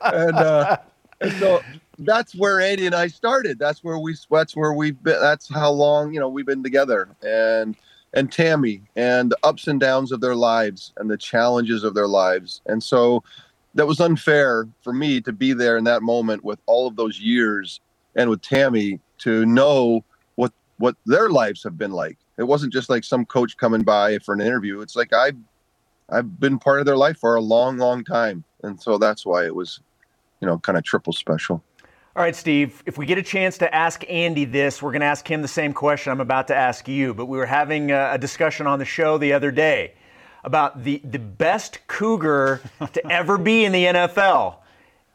And, uh, and so that's where Andy and I started. That's where we that's where we've been that's how long, you know, we've been together. And and Tammy and the ups and downs of their lives and the challenges of their lives. And so that was unfair for me to be there in that moment with all of those years and with Tammy to know what what their lives have been like. It wasn't just like some coach coming by for an interview. It's like I I've been part of their life for a long, long time. And so that's why it was, you know, kind of triple special. All right, Steve, if we get a chance to ask Andy this, we're going to ask him the same question I'm about to ask you. But we were having a, discussion on the show the other day about the, the best Cougar to ever be in the NFL.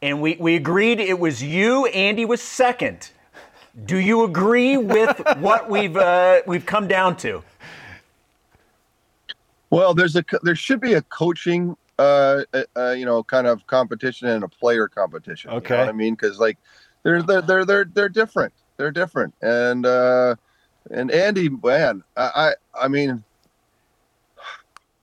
And we, we agreed it was you, Andy was second. Do you agree with what we've, uh, we've come down to? Well, there's a there should be a coaching, uh, uh, uh you know, kind of competition and a player competition. Okay, you know I mean, because like they're they're they're they're they're different. They're different, and uh, and Andy, man, I I, I mean,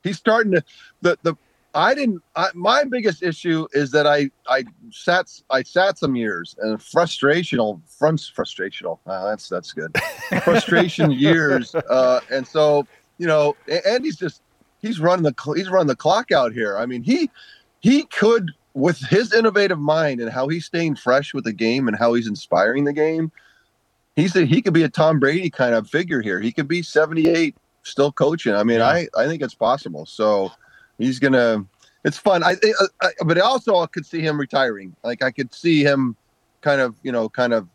he's starting to the the. I didn't. I, my biggest issue is that I I sat I sat some years and frustrational front frustrational. Uh, that's that's good. Frustration years, uh, and so you know, Andy's just he's running the he's running the clock out here. I mean, he he could with his innovative mind and how he's staying fresh with the game and how he's inspiring the game. He's a, he could be a Tom Brady kind of figure here. He could be 78 still coaching. I mean, yeah. I I think it's possible. So he's gonna. It's fun. I, I, I but also I could see him retiring. Like I could see him kind of you know kind of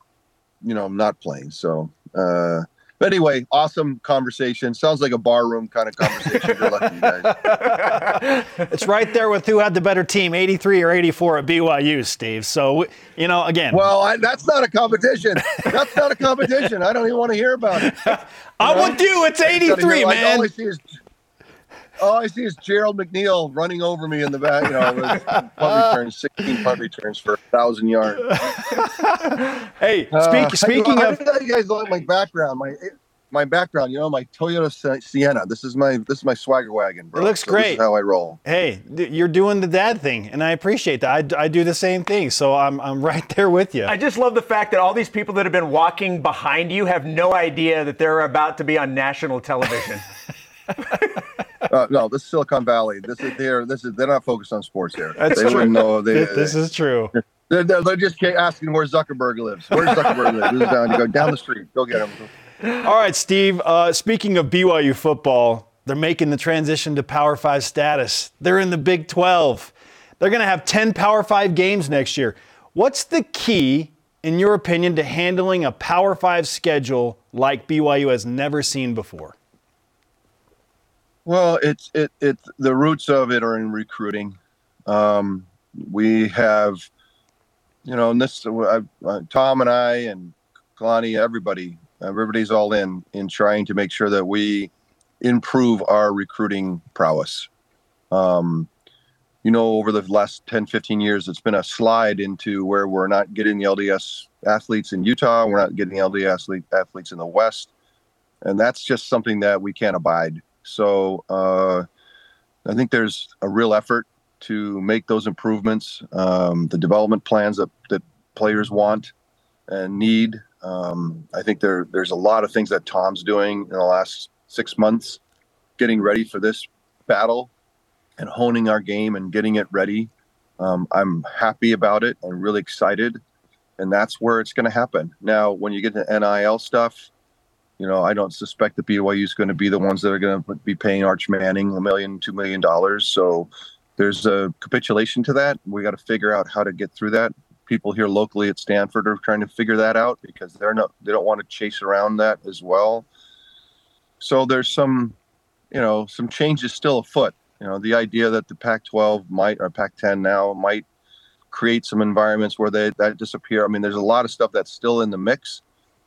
you know not playing. So uh but anyway, awesome conversation. Sounds like a barroom kind of conversation. Good luck to you guys. it's right there with who had the better team, 83 or 84 at BYU, Steve. So, you know, again. Well, I, that's not a competition. That's not a competition. I don't even want to hear about it. I'm with you. It's 83, man. All I see is all I see is Gerald McNeil running over me in the back. You know, punt returns, 16 punt returns for a thousand yards. hey, uh, speak, uh, speaking I, of, I you guys like my background, my my background. You know, my Toyota Sienna. This is my this is my swagger wagon. Bro. It looks so great. how I roll. Hey, you're doing the dad thing, and I appreciate that. I, I do the same thing, so I'm I'm right there with you. I just love the fact that all these people that have been walking behind you have no idea that they're about to be on national television. uh, no, this is Silicon Valley. This is they're this is they're not focused on sports here. That's they true. Know they, this, this is true. They're, they're, just asking where Zuckerberg lives. Where's Zuckerberg live? This down. You go down the street. Go get him. All right, Steve. Uh, speaking of BYU football, they're making the transition to Power Five status. They're in the Big 12. They're going to have 10 Power Five games next year. What's the key, in your opinion, to handling a Power Five schedule like BYU has never seen before? Well, it's it it the roots of it are in recruiting. Um, we have, you know, and this Tom and I and Kalani, everybody, everybody's all in in trying to make sure that we improve our recruiting prowess. Um, you know, over the last 10, 15 years, it's been a slide into where we're not getting the LDS athletes in Utah. We're not getting the LDS athletes in the West. And that's just something that we can't abide. So uh, I think there's a real effort to make those improvements, um, the development plans that, that players want and need. Um, I think there there's a lot of things that Tom's doing in the last six months, getting ready for this battle and honing our game and getting it ready. Um, I'm happy about it and really excited, and that's where it's going to happen. Now, when you get to NIL stuff, you know, I don't suspect that BYU is going to be the ones that are going to be paying Arch Manning a million, two million dollars. So there's a capitulation to that. We got to figure out how to get through that. People here locally at Stanford are trying to figure that out because they're not they don't want to chase around that as well. So there's some, you know, some changes still afoot. You know, the idea that the Pac-12 might or Pac-10 now might create some environments where they that disappear. I mean, there's a lot of stuff that's still in the mix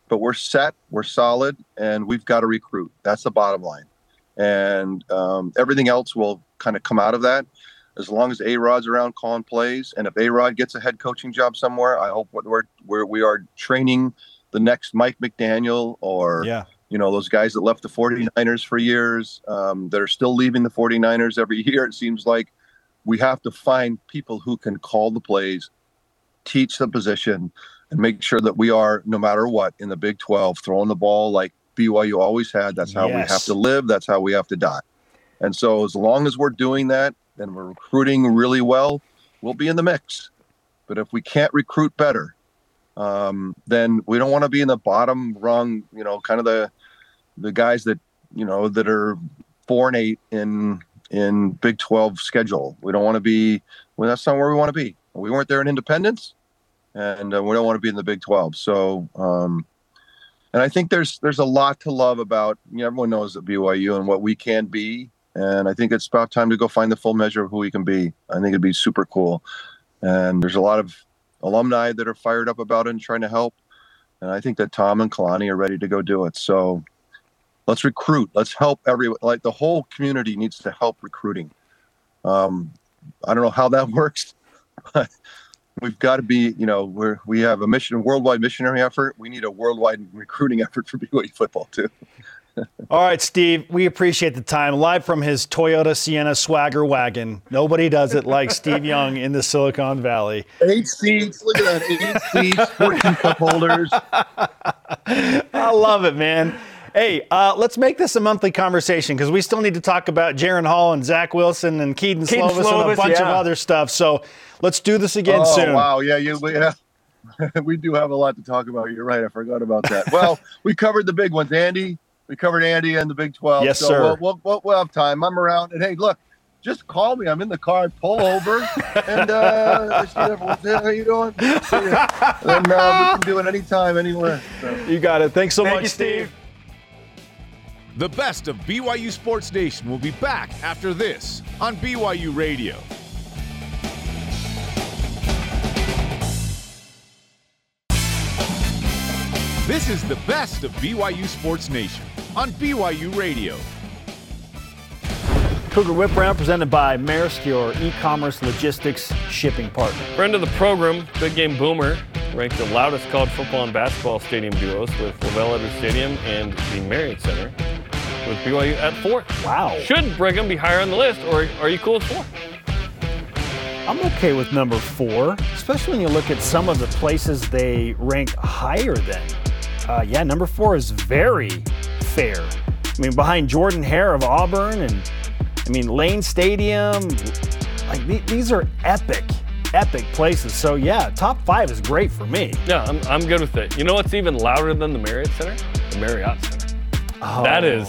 but we're set, we're solid, and we've got to recruit. That's the bottom line. And um, everything else will kind of come out of that as long as A Rod's around calling plays. And if A Rod gets a head coaching job somewhere, I hope we're, we're we are training the next Mike McDaniel or yeah. you know those guys that left the 49ers for years um, that are still leaving the 49ers every year. It seems like we have to find people who can call the plays, teach the position, and make sure that we are, no matter what, in the Big 12, throwing the ball like BYU always had. That's how we have to live. That's how we have to die. And so, as long as we're doing that and we're recruiting really well, we'll be in the mix. But if we can't recruit better, um, then we don't want to be in the bottom rung. You know, kind of the the guys that you know that are four and eight in in Big 12 schedule. We don't want to be. Well, that's not where we want to be. We weren't there in Independence, and uh, we don't want to be in the Big 12. So, um, and I think there's there's a lot to love about. You know, everyone knows at BYU and what we can be, and I think it's about time to go find the full measure of who we can be. I think it'd be super cool, and there's a lot of alumni that are fired up about it and trying to help. And I think that Tom and Kalani are ready to go do it. So let's recruit. Let's help everyone. Like the whole community needs to help recruiting. Um, I don't know how that works, but we've got to be, you know, we're, we have a mission, a worldwide missionary effort. We need a worldwide recruiting effort for BYU football too. All right, Steve, we appreciate the time. Live from his Toyota Sienna swagger wagon. Nobody does it like Steve Young in the Silicon Valley. Eight seats. Look at that. Eight seats, 14 cup holders. I love it, man. Hey, uh, let's make this a monthly conversation because we still need to talk about Jaren Hall and Zach Wilson and Kedon, Kedon Slovis, and a Slovis, bunch of other stuff. So let's do this again oh, soon. wow. Yeah, you, yeah. we do have a lot to talk about. You're right. I forgot about that. Well, we covered the big ones, Andy. We covered Andy and the Big 12. Yes, so sir. We'll, we'll, we'll, we'll have time. I'm around. And hey, look, just call me. I'm in the car. I pull over and uh, see everyone. How you doing? See ya. And uh, we can do it anytime, anywhere. So. You got it. Thanks so Thank much, you, Steve. The best of BYU Sports Nation will be back after this on BYU Radio. This is the best of BYU Sports Nation on BYU Radio. Cougar Whip Round presented by Maersk, your e-commerce logistics shipping partner. Friend of the program, Big Game Boomer, ranked the loudest college football and basketball stadium duos with LaVell Edwards Stadium and the Marriott Center, with BYU at four. Wow. Should Brigham be higher on the list, or are you cool with four? I'm okay with number four, especially when you look at some of the places they rank higher than. Uh, yeah, number four is very fair. I mean, behind Jordan Hare of Auburn, and I mean Lane Stadium, like the- these are epic, epic places. So yeah, top five is great for me. Yeah, I'm, I'm good with it. You know what's even louder than the Marriott Center? The Marriott Center. That is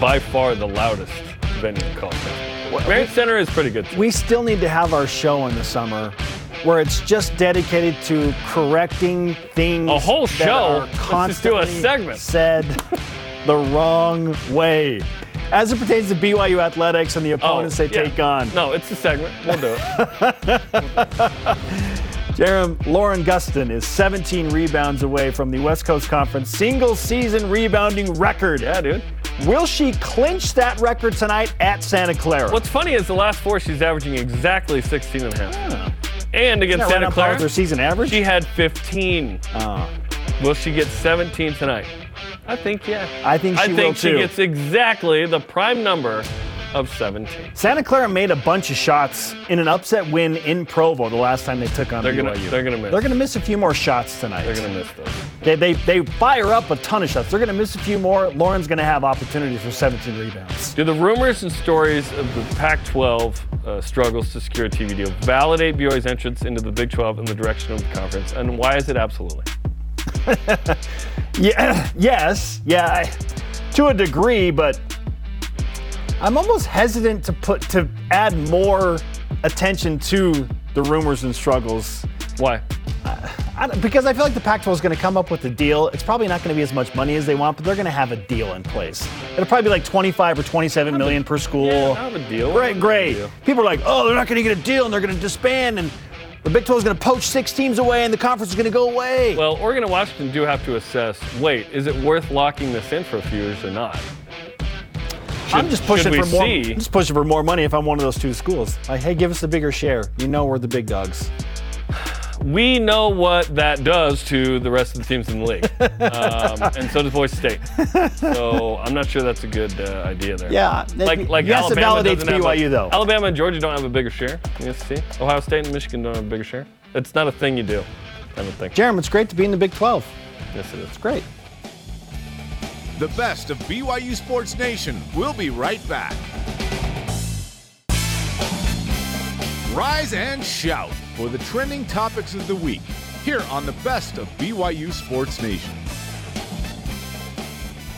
by far the loudest venue in college basketball. Marriott Center is pretty good too. We still need to have our show in the summer where it's just dedicated to correcting things. A whole that show? Let's do a constantly segment. Said the wrong way. As it pertains to BYU athletics and the oh, opponents they Oh, yeah. take on. No, it's a segment. We'll do it. Jerem Lauren Gustin is 17 rebounds away from the West Coast Conference single season rebounding record. yeah, dude. Will she clinch that record tonight at Santa Clara? What's funny is the last four, she's averaging exactly 16 and a half. Hmm. And against Isn't right Santa Clara, her season average? she had 15. Oh. Will she get 17 tonight? I think, yeah. I think she I will think she too. gets exactly the prime number of 17. Santa Clara made a bunch of shots in an upset win in Provo the last time they took on They're BYU. gonna, they're gonna miss. They're gonna miss a few more shots tonight. They're gonna miss those. They, they, they fire up a ton of shots. They're gonna miss a few more. Lauren's gonna have opportunities for 17 rebounds. Do the rumors and stories of the Pac-12 uh, struggles to secure a TV deal validate BYU's entrance into the Big 12 in the direction of the conference? And why is it absolutely? Yeah, yes, yeah, I, to a degree, but I'm almost hesitant to put to add more attention to the rumors and struggles Why? Uh, I don't- because I feel like the Pac-12 is going to come up with a deal. It's probably not going to be as much money as they want, but they're going to have a deal in place. It'll probably be like 25 or 27 million per school. Yeah, I have a deal. Great, great. deal. People are like, oh, they're not going to get a deal and they're going to disband and the Big 12 is going to poach six teams away and the conference is going to go away. Well, Oregon and Washington do have to assess. Wait, is it worth locking this in for a few years or not? I'm just pushing for more. see- I'm just pushing for more money if I'm one of those two schools. Like, hey, give us a bigger share. You know we're the big dogs. We know what that does to the rest of the teams in the league, um, and so does Boise State. So I'm not sure that's a good uh, idea there. Yeah, like like yes, it Alabama validates doesn't have BYU though. Alabama and Georgia don't have a bigger share in see, Ohio State and Michigan don't have a bigger share. It's not a thing you do. I don't think. Jeremy, it's great to be in the Big 12. Yes, it is. It's great. The best of BYU Sports Nation. We'll be right back. Rise and shout for the trending topics of the week here on the best of BYU Sports Nation.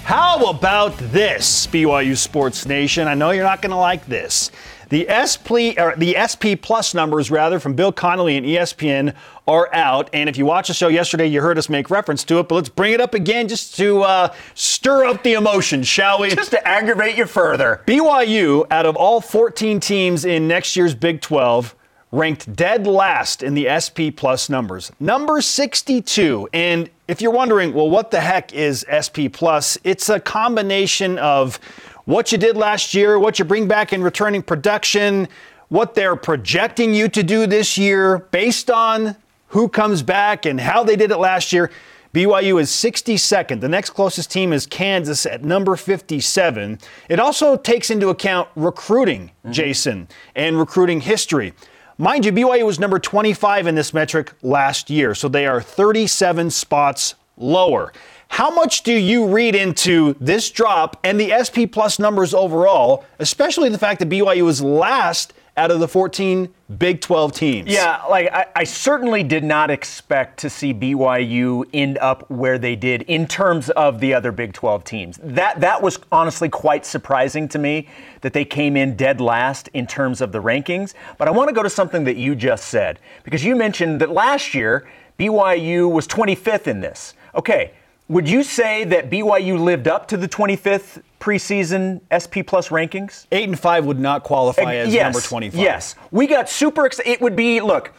How about this, BYU Sports Nation? I know you're not going to like this. The SP, or the SP Plus numbers, rather, from Bill Connolly and ESPN are out. And if you watched the show yesterday, you heard us make reference to it. But let's bring it up again just to uh, stir up the emotion, shall we? Just to aggravate you further. BYU, out of all 14 teams in next year's Big 12, ranked dead last in the SP Plus numbers, number 62. And if you're wondering, well, what the heck is SP Plus? It's a combination of what you did last year, what you bring back in returning production, what they're projecting you to do this year based on who comes back and how they did it last year. BYU is 62nd. The next closest team is Kansas at number 57. It also takes into account recruiting, mm-hmm. Jason, and recruiting history. Mind you, BYU was number 25 in this metric last year, so they are 37 spots lower. How much do you read into this drop and the SP Plus numbers overall, especially the fact that BYU was last out of the 14 Big 12 teams? Yeah, like I, I, certainly did not expect to see BYU end up where they did in terms of the other Big 12 teams. That that was honestly quite surprising to me that they came in dead last in terms of the rankings. But I want to go to something that you just said because you mentioned that last year BYU was 25th in this. Okay, would you say that BYU lived up to the 25th preseason SP Plus rankings? Eight and five would not qualify as yes, number 25. Yes, we got super. excited. it would be look.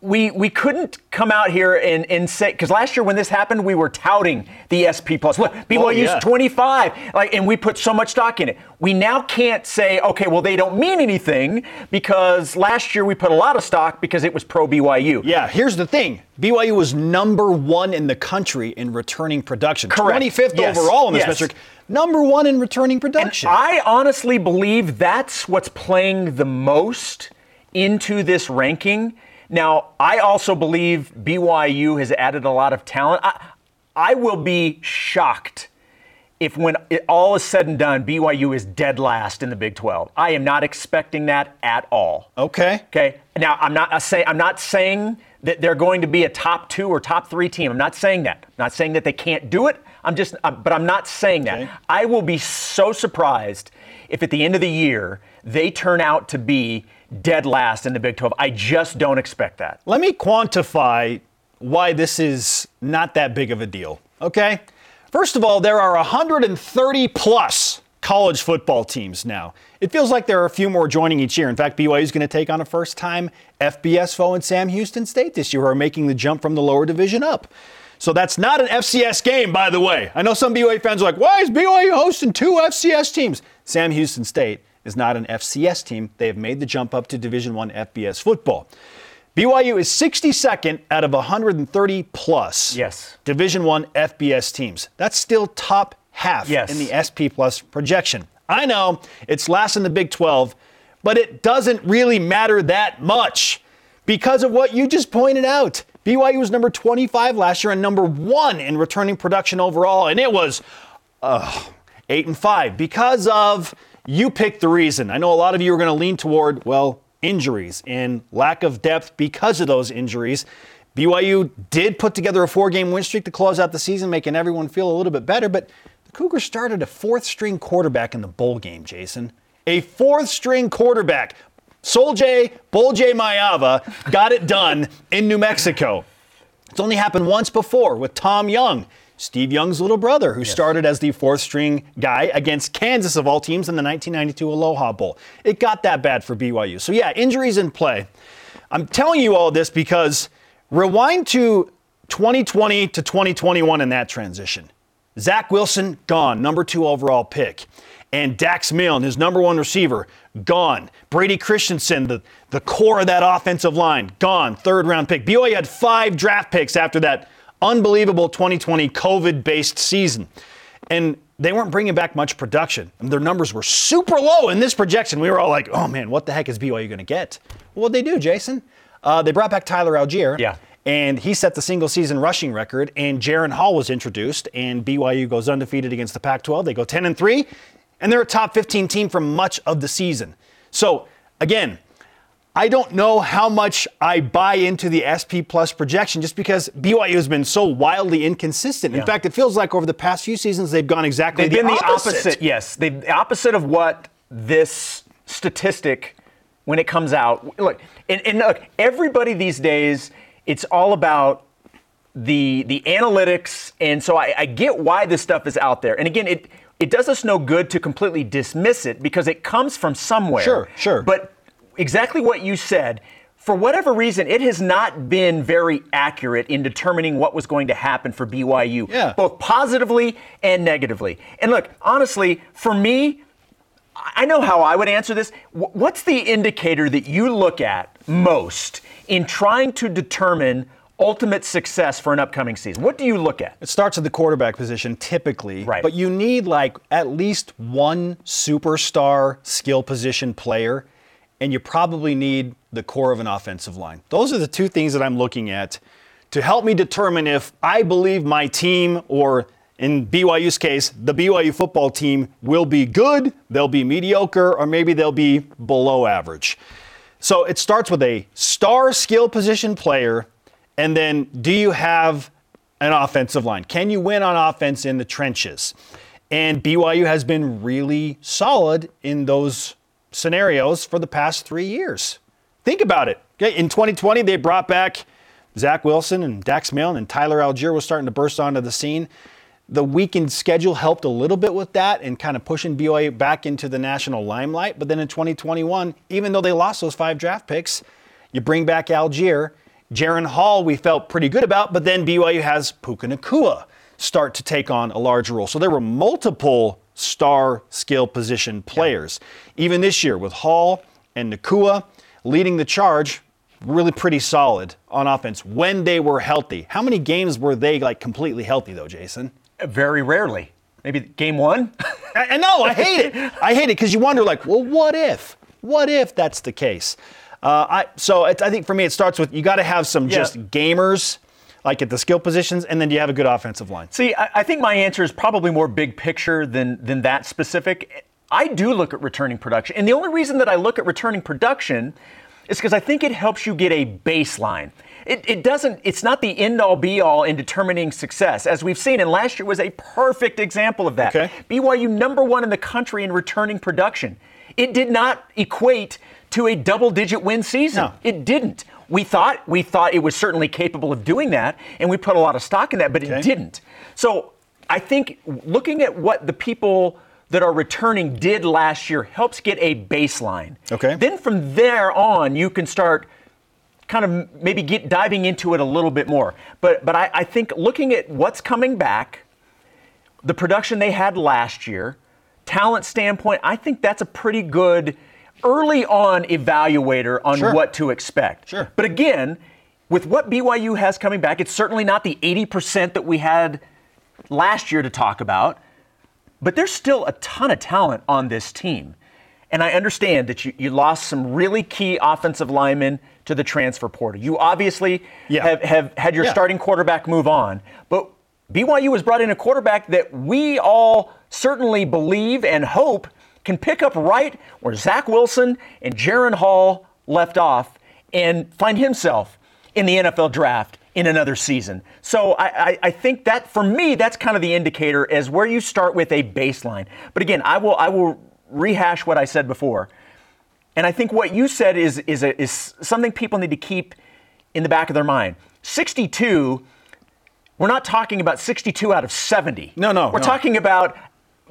We we couldn't come out here and, and say because last year when this happened we were touting the SP plus. Look, BYU's oh, yeah. 25, like, and we put so much stock in it. We now can't say okay, well they don't mean anything because last year we put a lot of stock because it was pro BYU. Yeah, here's the thing: BYU was number one in the country in returning production. Correct. 25th yes. overall in this yes. metric. Number one in returning production. And I honestly believe that's what's playing the most into this ranking. Now, I also believe BYU has added a lot of talent. I, I will be shocked if, when it all is said and done, BYU is dead last in the Big 12. I am not expecting that at all. Okay. Okay. Now, I'm not say I'm not saying that they're going to be a top two or top three team. I'm not saying that. I'm not saying that they can't do it. I'm just, uh, but I'm not saying that. Okay. I will be so surprised if at the end of the year they turn out to be dead last in the Big 12. I just don't expect that. Let me quantify why this is not that big of a deal, okay? First of all, there are 130 plus college football teams now. It feels like there are a few more joining each year. In fact, BYU is going to take on a first time FBS foe in Sam Houston State this year, who are making the jump from the lower division up. So that's not an FCS game, by the way. I know some BYU fans are like, why is BYU hosting two FCS teams? Sam Houston State is not an FCS team. They have made the jump up to Division One FBS football. BYU is 62nd out of 130 plus Yes. Division One FBS teams. That's still top half Yes. in the SP plus projection. I know it's last in the Big 12, but it doesn't really matter that much because of what you just pointed out. BYU was number 25 last year and number one in returning production overall, and it was uh, eight and five because of you picked the reason. I know a lot of you are going to lean toward well injuries and lack of depth because of those injuries. BYU did put together a four-game win streak to close out the season, making everyone feel a little bit better. But the Cougars started a fourth-string quarterback in the bowl game. Jason, a fourth-string quarterback. Sol J, Bull J Maiava got it done in New Mexico. It's only happened once before with Tom Young, Steve Young's little brother, who started as the fourth string guy against Kansas, of all teams, in the 1992 Aloha Bowl. It got that bad for BYU. So, yeah, injuries in play. I'm telling you all this because rewind to 2020 to 2021 in that transition. Zach Wilson, gone, number two overall pick. And Dax Milne, his number one receiver, gone. Brady Christensen, the, the core of that offensive line, gone, third round pick. BYU had five draft picks after that unbelievable 2020 COVID based season. And they weren't bringing back much production. And their numbers were super low in this projection. We were all like, oh man, what the heck is BYU going to get? Well, what they do, Jason? Uh, they brought back Tyler Allgeier. Yeah. and he set the single season rushing record. And Jaren Hall was introduced, and BYU goes undefeated against the Pac-12. They go 10 and three, and they're a top 15 team for much of the season. So again, I don't know how much I buy into the SP Plus projection just because BYU has been so wildly inconsistent. In Yeah. fact, it feels like over the past few seasons they've gone exactly They've been the opposite. opposite. Yes, they the opposite of what this statistic when it comes out. Look, and, and look, everybody these days, it's all about the the analytics, and so I, I get why this stuff is out there. And again, it it does us no good to completely dismiss it because it comes from somewhere. Sure, sure. But exactly what you said. For whatever reason, it has not been very accurate in determining what was going to happen for BYU, Yeah. both positively and negatively. And look, honestly, for me, I know how I would answer this. What's the indicator that you look at most in trying to determine ultimate success for an upcoming season? What do you look at? It starts at the quarterback position typically, Right. but you need like at least one superstar skill position player, and you probably need the core of an offensive line. Those are the two things that I'm looking at to help me determine if I believe my team or in BYU's case, the BYU football team will be good, they'll be mediocre, or maybe they'll be below average. So it starts with a star skill position player, and then do you have an offensive line? Can you win on offense in the trenches? And BYU has been really solid in those scenarios for the past three years. Think about it. Okay, in 2020, they brought back Zach Wilson and Dax Milne, and Tyler Allgeier was starting to burst onto the scene. The weekend schedule helped a little bit with that and kind of pushing BYU back into the national limelight. But then in 2021, even though they lost those five draft picks, you bring back Allgeier. Jaren Hall, we felt pretty good about, but then BYU has Puka Nacua start to take on a larger role. So there were multiple star skill position players. Even this year with Hall and Nacua leading the charge, really pretty solid on offense when they were healthy. How many games were they like completely healthy though, Jason? Very rarely. Maybe game one? I, I know, I hate it. I hate it because you wonder, like, well, what if? What if that's the case? Uh, I so it, I think for me, it starts with you got to have some Yeah. just gamers, like at the skill positions, and then you have a good offensive line. See, I, I think my answer is probably more big picture than than that specific. I do look at returning production, and the only reason that I look at returning production is because I think it helps you get a baseline. It, it doesn't. It's not the end all be all in determining success, as we've seen. And last year was a perfect example of that. Okay. BYU number one in the country in returning production. It did not equate to a double-digit win season. No. It didn't. We thought we thought it was certainly capable of doing that, and we put a lot of stock in that, but Okay. it didn't. So I think looking at what the people that are returning did last year helps get a baseline. Okay. Then from there on, you can start kind of maybe get diving into it a little bit more. But but I, I think looking at what's coming back, the production they had last year, talent standpoint, I think that's a pretty good early on evaluator on Sure. what to expect. Sure. But again, with what BYU has coming back, it's certainly not the 80% that we had last year to talk about, but there's still a ton of talent on this team. And I understand that you, you lost some really key offensive linemen to the transfer portal. You obviously Yeah. have, have had your Yeah. starting quarterback move on, but BYU has brought in a quarterback that we all certainly believe and hope can pick up right where Zach Wilson and Jaren Hall left off and find himself in the NFL draft in another season. So I, I, I think that for me, that's kind of the indicator as where you start with a baseline. But again, I will I will rehash what I said before. And I think what you said is is a, is something people need to keep in the back of their mind. 62 we're not talking about 62 out of 70. No, no, We're no. talking about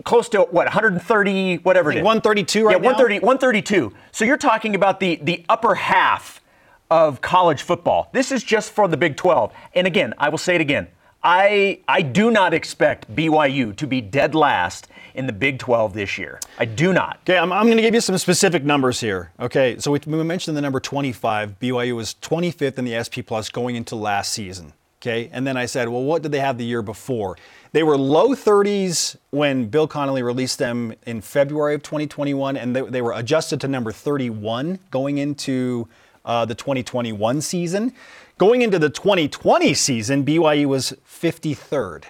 close to what 130 whatever it think 132 right yeah, now? 130 132. So you're talking about the the upper half of college football. This is just for the Big 12. And again, I will say it again. I I do not expect BYU to be dead last in the Big 12 this year. I do not. Okay, I'm, I'm going to give you some specific numbers here. Okay, so we, we mentioned the number 25. BYU was 25th in the SP Plus going into last season. Okay, and then I said, well, what did they have the year before? They were low 30s when Bill Connolly released them in February of 2021, and they, they were adjusted to number 31 going into uh, the 2021 season. Going into the 2020 season, BYU was 53rd.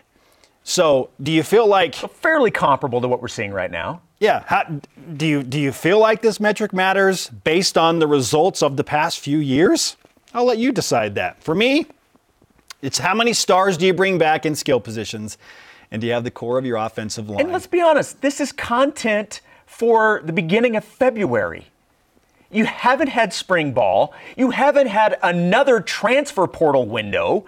So, do you feel like fairly comparable to what we're seeing right now? Yeah. How, do you do you feel like this metric matters based on the results of the past few years? I'll let you decide that. For me, it's how many stars do you bring back in skill positions, and do you have the core of your offensive line? And let's be honest, this is content for the beginning of February. You haven't had spring ball. You haven't had another transfer portal window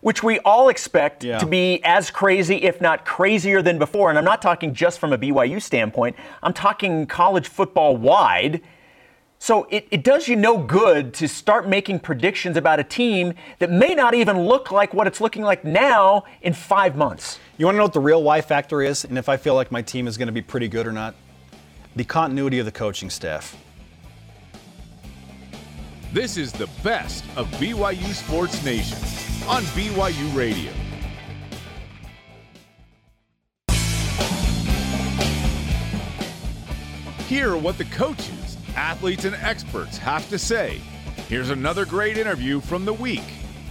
which we all expect yeah. to be as crazy, if not crazier than before. And I'm not talking just from a BYU standpoint, I'm talking college football wide. So it, it does you no good to start making predictions about a team that may not even look like what it's looking like now in five months. You want to know what the real Y factor is, and if I feel like my team is going to be pretty good or not? The continuity of the coaching staff. This is the best of BYU Sports Nation on BYU Radio. Hear what the coaches, athletes, and experts have to say. Here's another great interview from the week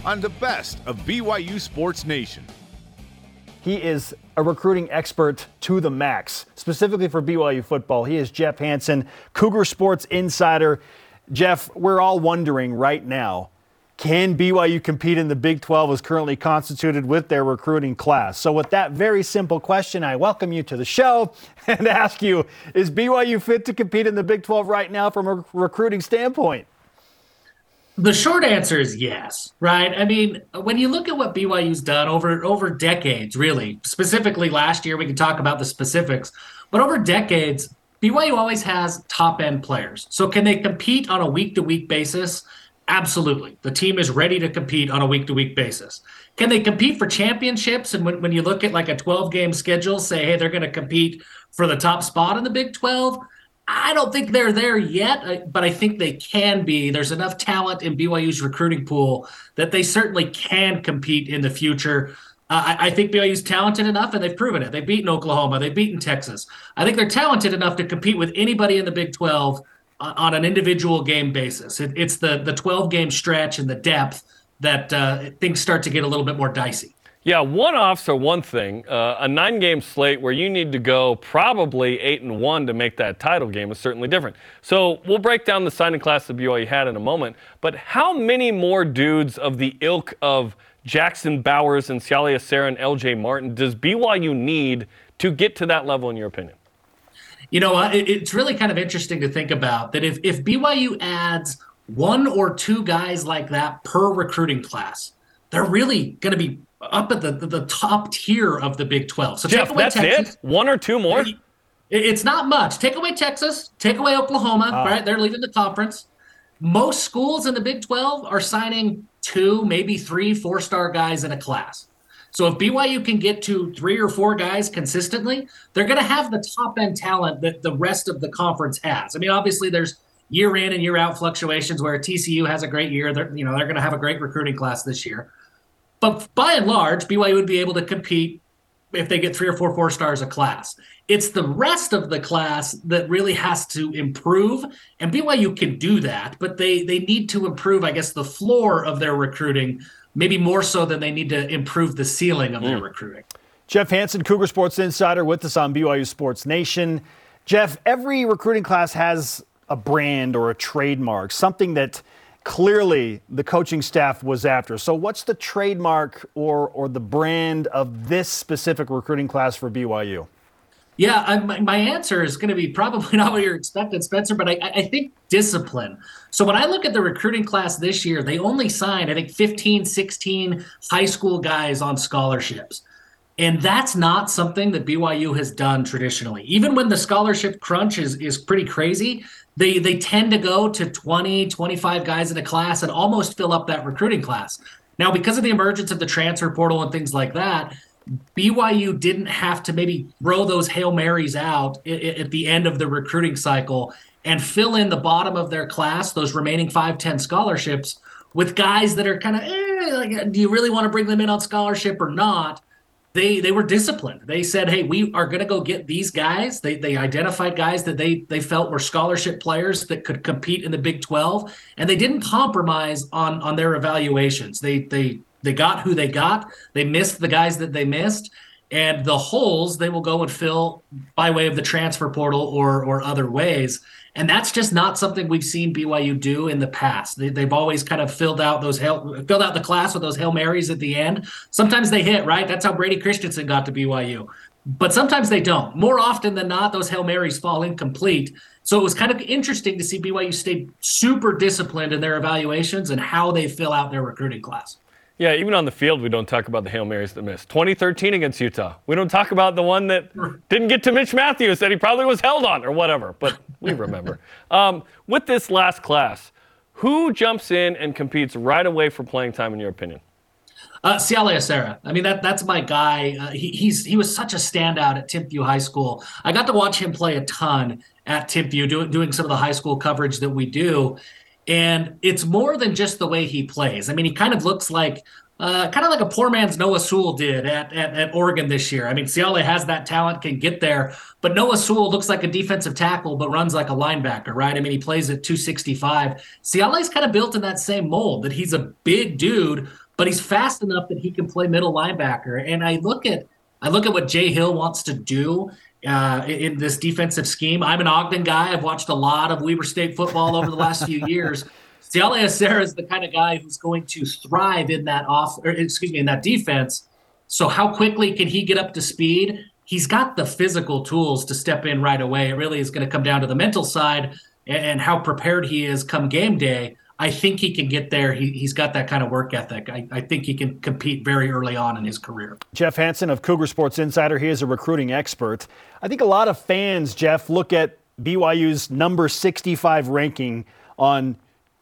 on the best of BYU Sports Nation. He is a recruiting expert to the max, specifically for BYU football. He is Jeff Hansen, Cougar Sports Insider. Jeff, we're all wondering right now can BYU compete in the Big 12 as currently constituted with their recruiting class? So, with that very simple question, I welcome you to the show and ask you Is BYU fit to compete in the Big 12 right now from a recruiting standpoint? The short answer is yes, right? I mean, when you look at what BYU's done over over decades, really, specifically last year, we can talk about the specifics, but over decades, BYU always has top end players. So can they compete on a week to week basis? Absolutely. The team is ready to compete on a week to week basis. Can they compete for championships? And when, when you look at like a 12 game schedule, say, hey, they're going to compete for the top spot in the Big 12? I don't think they're there yet, but I think they can be. There's enough talent in BYU's recruiting pool that they certainly can compete in the future. Uh, I, I, think BYU's talented enough, and they've proven it. They've beaten Oklahoma, they've beaten Texas. I think they're talented enough to compete with anybody in the Big 12 on an individual game basis. It, it's the the 12 game stretch and the depth that uh, things start to get a little bit more dicey. Yeah, one offs are one thing. Uh, a nine game slate where you need to go probably eight and one to make that title game is certainly different. So we'll break down the signing class that BYU had in a moment. But how many more dudes of the ilk of Jackson Bowers and Siale Esera and LJ Martin does BYU need to get to that level, in your opinion? You know, it's really kind of interesting to think about that if, if BYU adds one or two guys like that per recruiting class, they're really going to be up at the, the, the, top tier of the Big 12. So Jeff, that's Texas, it? One or two more? It's not much. Take away Texas, take away Oklahoma, uh, right? They're leaving the conference. Most schools in the Big 12 are signing two, maybe three four star guys in a class. So if BYU can get to three or four guys consistently, they're going to have the top end talent that the rest of the conference has. I mean, obviously there's year in and year out fluctuations where TCU has a great year. They're, you know, they're going to have a great recruiting class this year. But by and large, BYU would be able to compete if they get three or four four stars a class. It's the rest of the class that really has to improve, and BYU can do that, but they they need to improve, I guess, the floor of their recruiting maybe more so than they need to improve the ceiling of mm. their recruiting. Jeff Hansen, Cougar Sports Insider, with us on BYU Sports Nation. Jeff, every recruiting class has a brand or a trademark, something that clearly the coaching staff was after. So, what's the trademark or, or the brand of this specific recruiting class for BYU? Yeah, I, my answer is going to be probably not what you're expecting, Spencer, but I, I, think discipline. So when I look at the recruiting class this year, they only signed, I think, 15, 16 high school guys on scholarships. And that's not something that BYU has done traditionally. Even when the scholarship crunch is, is pretty crazy, they, they tend to go to 20, 25 guys in a class and almost fill up that recruiting class. Now, because of the emergence of the transfer portal and things like that, BYU didn't have to maybe throw those Hail Marys out at the end of the recruiting cycle and fill in the bottom of their class, those remaining 5 10 scholarships, with guys that are kind of, eh, like, do you really want to bring them in on scholarship or not? they they were disciplined. They said, "Hey, we are going to go get these guys." They they identified guys that they they felt were scholarship players that could compete in the Big 12, and they didn't compromise on on their evaluations. They they they got who they got. They missed the guys that they missed, and the holes they will go and fill by way of the transfer portal or or other ways. And that's just not something we've seen BYU do in the past. They, have always kind of filled out those hail, filled out the class with those hail marys at the end. Sometimes they hit right. That's how Brady Christensen got to BYU. But sometimes they don't. More often than not, those hail marys fall incomplete. So it was kind of interesting to see BYU stay super disciplined in their evaluations and how they fill out their recruiting class. Yeah, even on the field, we don't talk about the Hail Marys that missed. 2013 against Utah. We don't talk about the one that didn't get to Mitch Mathews that he probably was held on or whatever, but we remember. um, with this last class, who jumps in and competes right away for playing time, in your opinion? Uh, Siale Esera. I mean, that that's my guy. Uh, he, he's he was such a standout at Timpview High School. I got to watch him play a ton at Timpview, doing doing some of the high school coverage that we do. And it's more than just the way he plays. I mean, he kind of looks like uh, kind of like a poor man's Noah Sewell did at, at, at Oregon this year. I mean, Siale has that talent, can get there, but Noah Sewell looks like a defensive tackle, but runs like a linebacker, right? I mean, he plays at 265. Siale's kind of built in that same mold that he's a big dude, but he's fast enough that he can play middle linebacker. And I look at I look at what Jay Hill wants to do uh, in this defensive scheme. I'm an Ogden guy. I've watched a lot of Weber State football over the last few years. Siale Esera is the kind of guy who's going to thrive in that off, or excuse me, in that defense. So how quickly can he get up to speed? He's got the physical tools to step in right away. It really is going to come down to the mental side and how prepared he is come game day. I think he can get there. He, has got that kind of work ethic. I, I, think he can compete very early on in his career. Jeff Hansen of Cougar Sports Insider. He is a recruiting expert. I think a lot of fans, Jeff, look at BYU's number 65 ranking on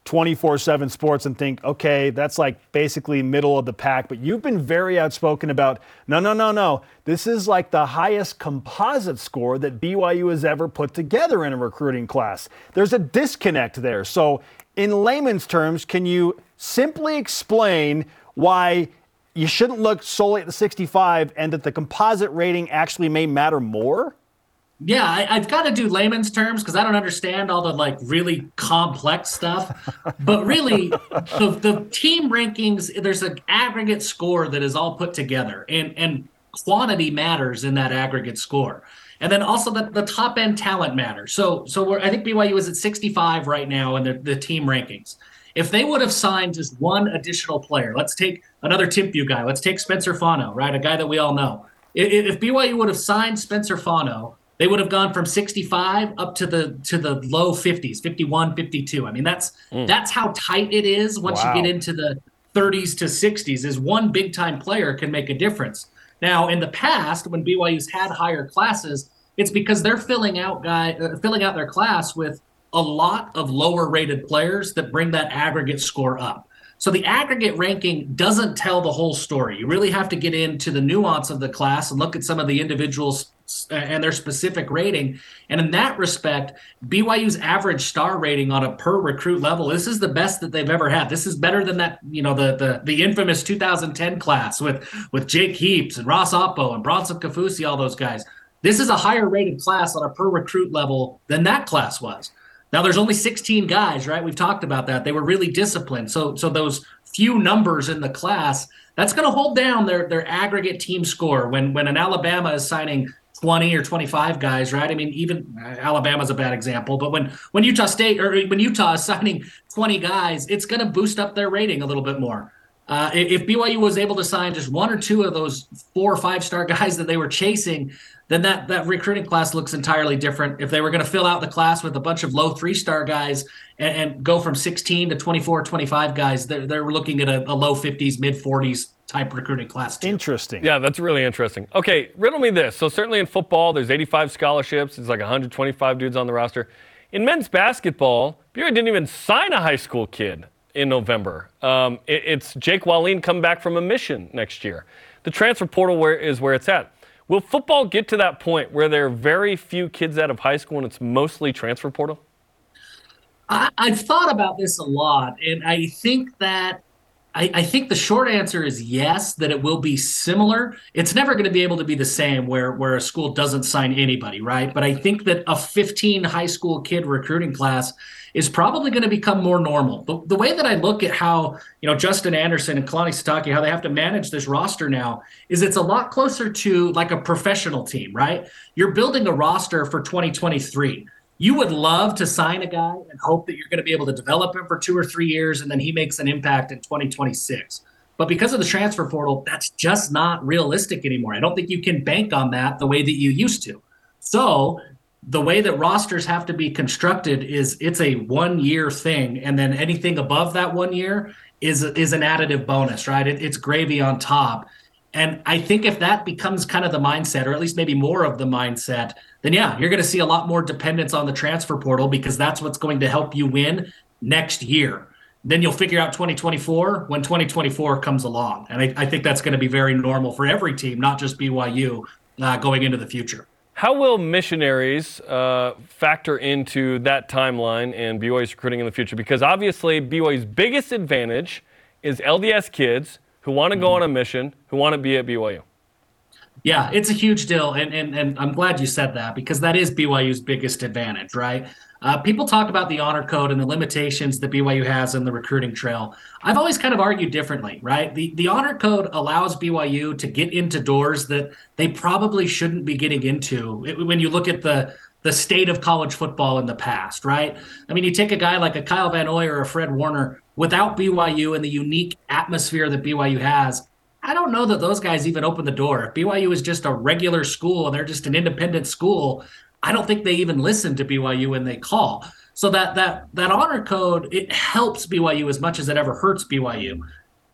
24 7 sports and think, okay, that's like basically middle of the pack. But you've been very outspoken about, no, no, no, no. This is like the highest composite score that BYU has ever put together in a recruiting class. There's a disconnect there. So, in layman's terms, can you simply explain why you shouldn't look solely at the 65 and that the composite rating actually may matter more? Yeah, I, have got to do layman's terms because I don't understand all the like really complex stuff. but really, the, the team rankings, there's an aggregate score that is all put together, and and quantity matters in that aggregate score. And then also the, the top end talent matters. So so I think BYU is at 65 right now in the, the team rankings. If they would have signed just one additional player, let's take another Timpview guy. Let's take Spencer Fano, right? A guy that we all know. If, if BYU would have signed Spencer Fano they would have gone from 65 up to the to the low 50s 51 52 i mean that's mm. that's how tight it is once wow. you get into the 30s to 60s is one big time player can make a difference now in the past when byu's had higher classes it's because they're filling out guy uh, filling out their class with a lot of lower rated players that bring that aggregate score up so the aggregate ranking doesn't tell the whole story. You really have to get into the nuance of the class and look at some of the individuals and their specific rating. And in that respect, BYU's average star rating on a per recruit level, this is the best that they've ever had. This is better than that, you know, the the, the infamous 2010 class with with Jake Heaps and Ross Apo and Bronson Kaufusi, all those guys. This is a higher rated class on a per recruit level than that class was. Now there's only 16 guys, right? We've talked about that. They were really disciplined. So so those few numbers in the class, that's going to hold down their their aggregate team score when when an Alabama is signing 20 or 25 guys, right? I mean, even uh, Alabama's a bad example, but when when Utah State or when Utah is signing 20 guys, it's going to boost up their rating a little bit more. Uh, if BYU was able to sign just one or two of those four or five star guys that they were chasing, then that that recruiting class looks entirely different. If they were going to fill out the class with a bunch of low three star guys and, and, go from 16 to 24, 25 guys, they're, they're looking at a, a low 50s, mid 40s type recruiting class. Too. Interesting. Yeah, that's really interesting. Okay, riddle me this. So certainly in football, there's 85 scholarships. It's like 125 dudes on the roster. In men's basketball, BYU didn't even sign a high school kid in November. Um, it, it's Jake Wallin come back from a mission next year. The transfer portal where, is where it's at. Will football get to that point where there are very few kids out of high school and it's mostly transfer portal? I, have thought about this a lot, and I think that I, I, think the short answer is yes, that it will be similar. It's never going to be able to be the same where, where a school doesn't sign anybody, right? But I think that a 15 high school kid recruiting class is probably going to become more normal. The, the way that I look at how, you know, Justin Anderson and Kalani Sitake, how they have to manage this roster now is it's a lot closer to like a professional team, right? You're building a roster for 2023 you would love to sign a guy and hope that you're going to be able to develop him for two or three years and then he makes an impact in 2026. But because of the transfer portal, that's just not realistic anymore. I don't think you can bank on that the way that you used to. So, the way that rosters have to be constructed is it's a one year thing and then anything above that one year is is an additive bonus, right? It, it's gravy on top. And I think if that becomes kind of the mindset, or at least maybe more of the mindset, then yeah, you're going to see a lot more dependence on the transfer portal because that's what's going to help you win next year. Then you'll figure out 2024 when 2024 comes along. And I, I think that's going to be very normal for every team, not just BYU, uh, going into the future. How will missionaries uh, factor into that timeline and BYU's recruiting in the future? Because obviously, BYU's biggest advantage is LDS kids who want to go mm-hmm. on a mission, who want to be at BYU. Yeah, it's a huge deal, and and and I'm glad you said that because that is BYU's biggest advantage, right? Uh, people talk about the honor code and the limitations that BYU has in the recruiting trail. I've always kind of argued differently, right? The the honor code allows BYU to get into doors that they probably shouldn't be getting into. It, when you look at the the state of college football in the past, right? I mean, you take a guy like a Kyle Van Noy or a Fred Warner without BYU and the unique atmosphere that BYU has. I don't know that those guys even open the door. If BYU is just a regular school and they're just an independent school, I don't think they even listen to BYU when they call. So that that that honor code it helps BYU as much as it ever hurts BYU.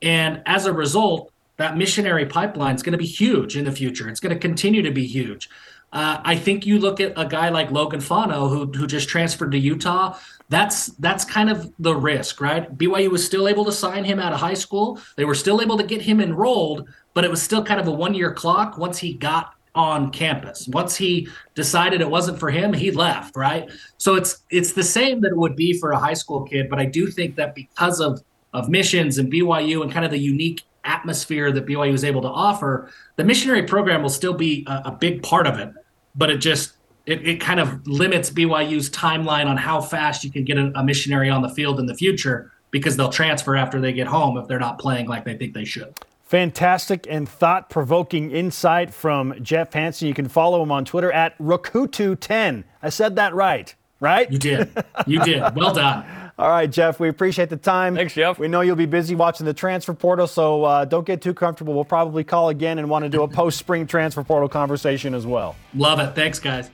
And as a result, that missionary pipeline is going to be huge in the future. It's going to continue to be huge. Uh, I think you look at a guy like Logan Fano, who who just transferred to Utah that's that's kind of the risk, right? BYU was still able to sign him out of high school. They were still able to get him enrolled, but it was still kind of a one-year clock once he got on campus. Once he decided it wasn't for him, he left, right? So it's it's the same that it would be for a high school kid, but I do think that because of of missions and BYU and kind of the unique atmosphere that BYU is able to offer, the missionary program will still be a, a big part of it, but it just it, it kind of limits BYU's timeline on how fast you can get a, a missionary on the field in the future because they'll transfer after they get home if they're not playing like they think they should. Fantastic and thought provoking insight from Jeff Hansen. You can follow him on Twitter at Rakutu10. I said that right, right? You did. You did. Well done. All right, Jeff, we appreciate the time. Thanks, Jeff. We know you'll be busy watching the transfer portal, so uh, don't get too comfortable. We'll probably call again and want to do a post spring transfer portal conversation as well. Love it. Thanks, guys.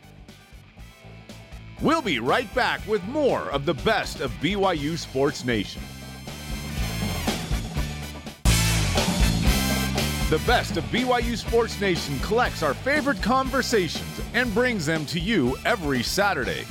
We'll be right back with more of the best of BYU Sports Nation. The best of BYU Sports Nation collects our favorite conversations and brings them to you every Saturday.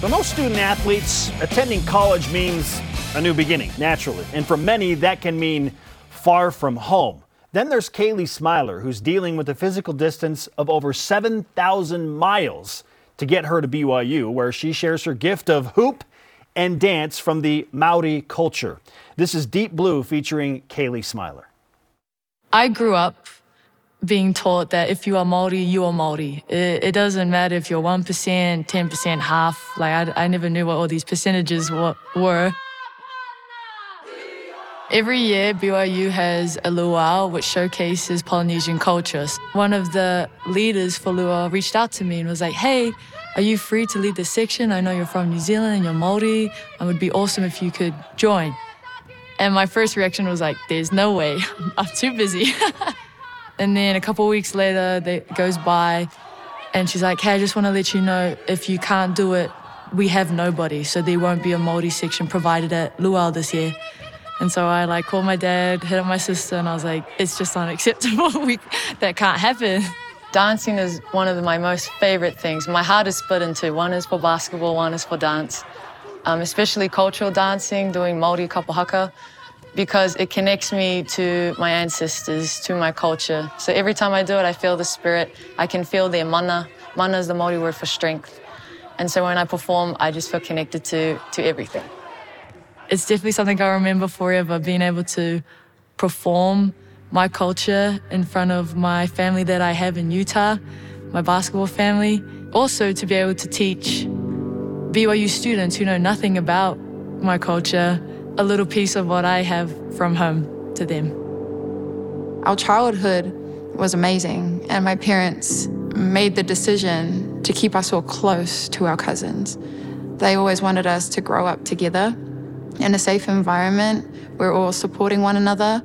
For most student athletes, attending college means a new beginning, naturally. And for many, that can mean far from home. Then there's Kaylee Smiler, who's dealing with a physical distance of over 7,000 miles to get her to BYU, where she shares her gift of hoop and dance from the Maori culture. This is Deep Blue featuring Kaylee Smiler. I grew up being taught that if you are Maori, you are Maori. It, it doesn't matter if you're 1%, 10%, half. Like, I, I never knew what all these percentages were. Every year, BYU has a luau which showcases Polynesian cultures. One of the leaders for luau reached out to me and was like, hey, are you free to lead this section? I know you're from New Zealand and you're Māori. It would be awesome if you could join. And my first reaction was like, there's no way. I'm too busy. and then a couple weeks later, it goes by and she's like, hey, I just want to let you know if you can't do it, we have nobody. So there won't be a Māori section provided at Luau this year. And so I like called my dad, hit up my sister, and I was like, it's just unacceptable. we, that can't happen. Dancing is one of my most favorite things. My heart is split into. One is for basketball, one is for dance. Um, especially cultural dancing, doing Māori kapa haka, because it connects me to my ancestors, to my culture. So every time I do it, I feel the spirit. I can feel their mana. Mana is the Māori word for strength. And so when I perform, I just feel connected to, to everything. it's definitely something I remember forever being able to perform my culture in front of my family that I have in Utah, my basketball family. Also, to be able to teach BYU students who know nothing about my culture a little piece of what I have from home to them. Our childhood was amazing, and my parents made the decision to keep us all close to our cousins. They always wanted us to grow up together in a safe environment. We're all supporting one another.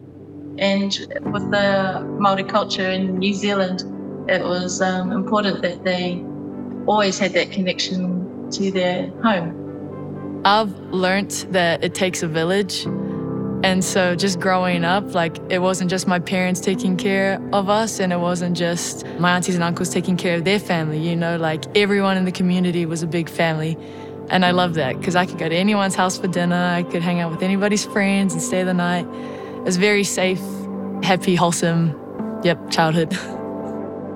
And with the Maori culture in New Zealand, it was um, important that they always had that connection to their home. I've learnt that it takes a village. And so just growing up, like it wasn't just my parents taking care of us and it wasn't just my aunties and uncles taking care of their family, you know, like everyone in the community was a big family. And I love that because I could go to anyone's house for dinner, I could hang out with anybody's friends and stay the night. It was very safe, happy, wholesome, yep, childhood.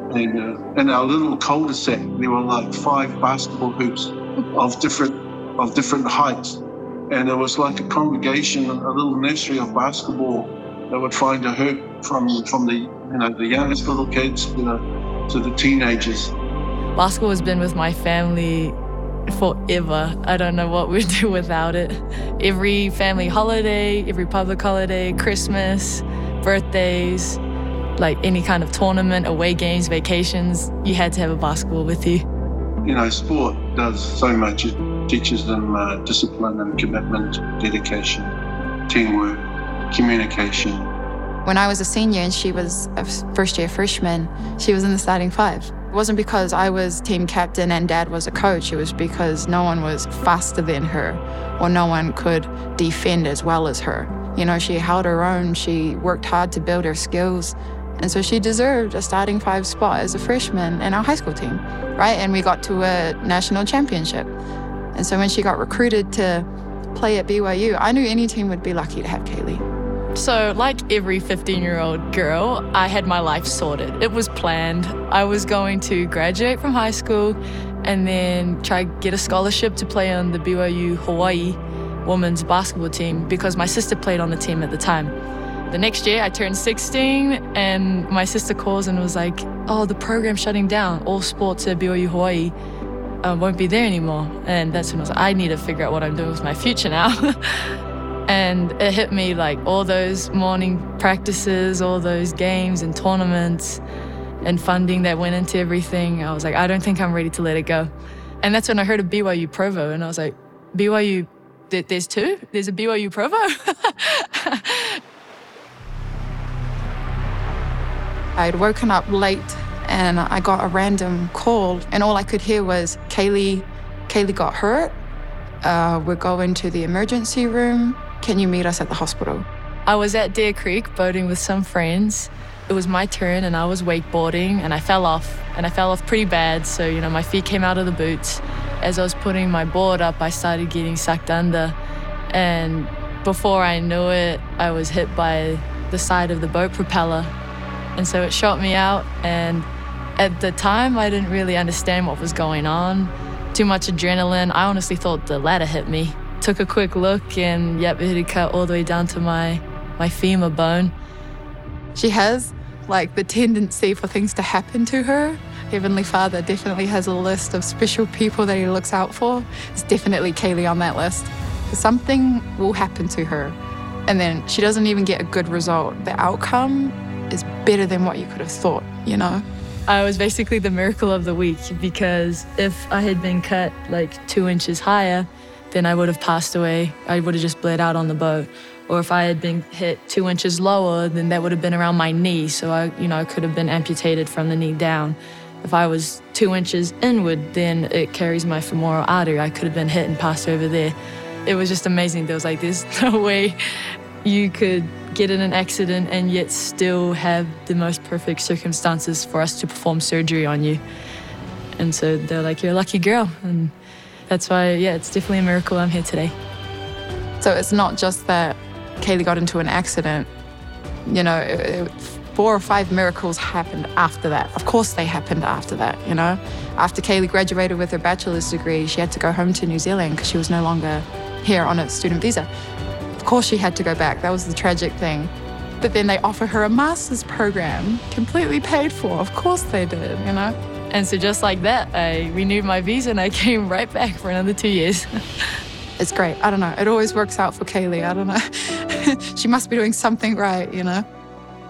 And uh, in our little cul-de-sac, there were like five basketball hoops of different of different heights, and it was like a congregation, a little nursery of basketball that were trying to hoop from from the you know the youngest little kids you know to the teenagers. Basketball has been with my family forever. I don't know what we'd do without it. Every family holiday, every public holiday, Christmas, birthdays, like any kind of tournament, away games, vacations, you had to have a basketball with you. You know, sport does so much. It teaches them uh, discipline and commitment, dedication, teamwork, communication. When I was a senior and she was a first year freshman, she was in the starting five. It wasn't because I was team captain and dad was a coach, it was because no one was faster than her or no one could defend as well as her. You know, she held her own, she worked hard to build her skills. And so she deserved a starting five spot as a freshman in our high school team, right? And we got to a national championship. And so when she got recruited to play at BYU, I knew any team would be lucky to have Kaylee. So, like every 15 year old girl, I had my life sorted. It was planned. I was going to graduate from high school and then try to get a scholarship to play on the BYU Hawaii women's basketball team because my sister played on the team at the time. The next year, I turned 16, and my sister calls and was like, Oh, the program's shutting down. All sports at BYU Hawaii uh, won't be there anymore. And that's when I was like, I need to figure out what I'm doing with my future now. and it hit me like all those morning practices, all those games and tournaments and funding that went into everything. I was like, I don't think I'm ready to let it go. And that's when I heard of BYU Provo, and I was like, BYU, there's two? There's a BYU Provo? I'd woken up late and I got a random call, and all I could hear was Kaylee, Kaylee got hurt. Uh, we're going to the emergency room. Can you meet us at the hospital? I was at Deer Creek boating with some friends. It was my turn, and I was wakeboarding, and I fell off, and I fell off pretty bad. So, you know, my feet came out of the boots. As I was putting my board up, I started getting sucked under. And before I knew it, I was hit by the side of the boat propeller. And so it shot me out. And at the time, I didn't really understand what was going on. Too much adrenaline. I honestly thought the ladder hit me. Took a quick look, and yep, it had cut all the way down to my, my femur bone. She has like the tendency for things to happen to her. Heavenly Father definitely has a list of special people that he looks out for. It's definitely Kaylee on that list. Something will happen to her, and then she doesn't even get a good result. The outcome better than what you could have thought, you know? I was basically the miracle of the week because if I had been cut like two inches higher, then I would have passed away. I would have just bled out on the boat. Or if I had been hit two inches lower, then that would have been around my knee. So I, you know, I could have been amputated from the knee down. If I was two inches inward, then it carries my femoral artery. I could have been hit and passed over there. It was just amazing. There was like, there's no way you could get in an accident and yet still have the most perfect circumstances for us to perform surgery on you. And so they're like, you're a lucky girl. And that's why, yeah, it's definitely a miracle I'm here today. So it's not just that Kaylee got into an accident. You know, four or five miracles happened after that. Of course, they happened after that, you know. After Kaylee graduated with her bachelor's degree, she had to go home to New Zealand because she was no longer here on a student visa. Of course, she had to go back. That was the tragic thing. But then they offer her a master's program, completely paid for. Of course they did, you know? And so just like that, I renewed my visa and I came right back for another two years. it's great. I don't know. It always works out for Kaylee. I don't know. she must be doing something right, you know?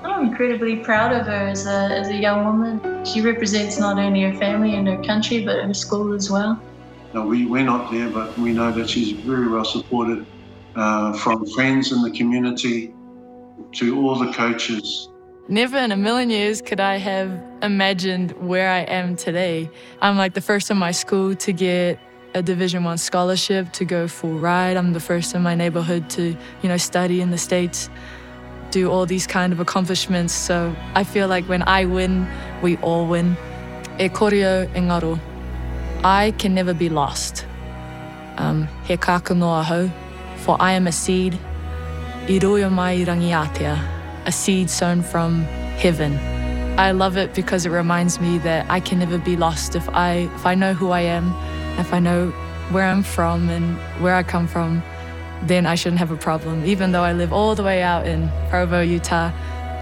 I'm incredibly proud of her as a, as a young woman. She represents not only her family and her country, but her school as well. No, we, we're not there, but we know that she's very well supported uh, from friends in the community to all the coaches. Never in a million years could I have imagined where I am today. I'm like the first in my school to get a Division One scholarship to go full ride. I'm the first in my neighborhood to, you know, study in the States, do all these kind of accomplishments. So I feel like when I win, we all win. E koreo e ngaro. I can never be lost. Um, he kāka noa hau, for I am a seed, i roia mai rangiatea, a seed sown from heaven. I love it because it reminds me that I can never be lost if I if I know who I am, if I know where I'm from and where I come from, then I shouldn't have a problem. Even though I live all the way out in Provo, Utah,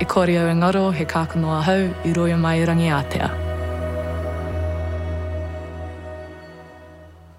e koreo e ngaro, he kāka noa hau, i roia mai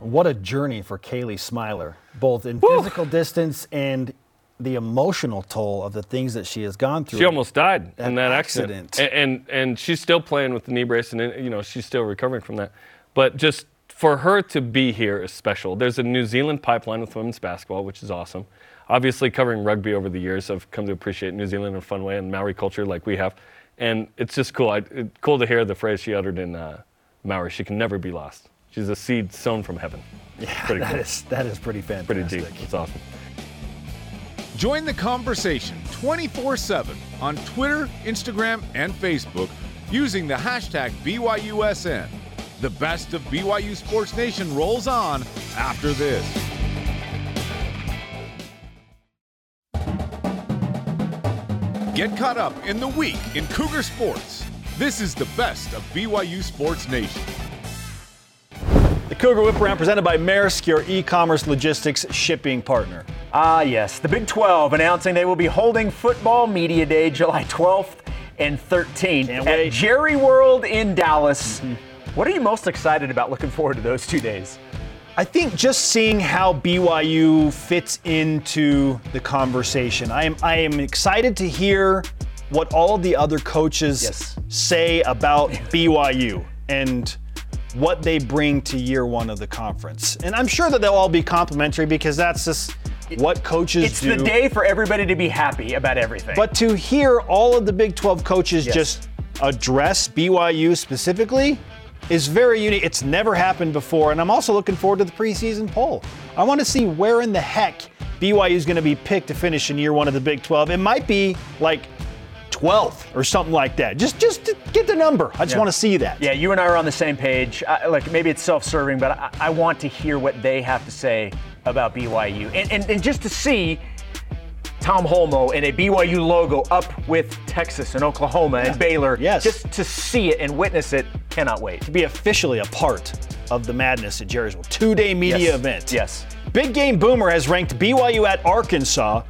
What a journey for Kaylee Smiler, both in physical distance and the emotional toll of the things that she has gone through. She almost died That in that accident, accident. And, and and she's still playing with the knee brace, and you know she's still recovering from that. But just for her to be here is special. There's a New Zealand pipeline with women's basketball, which is awesome. Obviously, covering rugby over the years, I've come to appreciate New Zealand in a fun way and Maori culture like we have, and it's just cool. I, it, cool to hear the phrase she uttered in uh, Maori. She can never be lost. She's a seed sown from heaven. Yeah, pretty that cool. is- that is pretty fantastic. Pretty deep. It's awesome. Join the conversation 24 7 on Twitter, Instagram, and Facebook using the hashtag BYUSN. The best of BYU Sports Nation rolls on after this. Get caught up in the week in Cougar Sports. This is the best of BYU Sports Nation. The Cougar Whip Around presented by Maersk, your e-commerce logistics shipping partner. Ah, yes. The Big 12 announcing they will be holding Football Media Day July 12th and 13th at Jerry World in Dallas. What are you most excited about looking forward to those two days? I think just seeing how BYU fits into the conversation. I am I am excited to hear what all of the other coaches say about BYU and what they bring to year one of the conference. And I'm sure that they'll all be complimentary because that's just what coaches do. It's do. the day for everybody to be happy about everything. But to hear all of the Big 12 coaches Yes. just address BYU specifically is very unique. It's never happened before. And I'm also looking forward to the preseason poll. I want to see where in the heck BYU is going to be picked to finish in year one of the Big 12. It might be like 12th or something like that. Just just get the number. I just Yeah. want to see that. Yeah, you and I are on the same page. I, like maybe it's self-serving, but I, I want to hear what they have to say about BYU, and and, and just to see Tom Holmoe and a BYU logo up with Texas and Oklahoma and Baylor. Yes. Just to see it and witness it, cannot wait. To be officially a part of the madness at Jerry's World. Two-day media Yes. event. Yes. Big Game Boomer has ranked BYU at Arkansas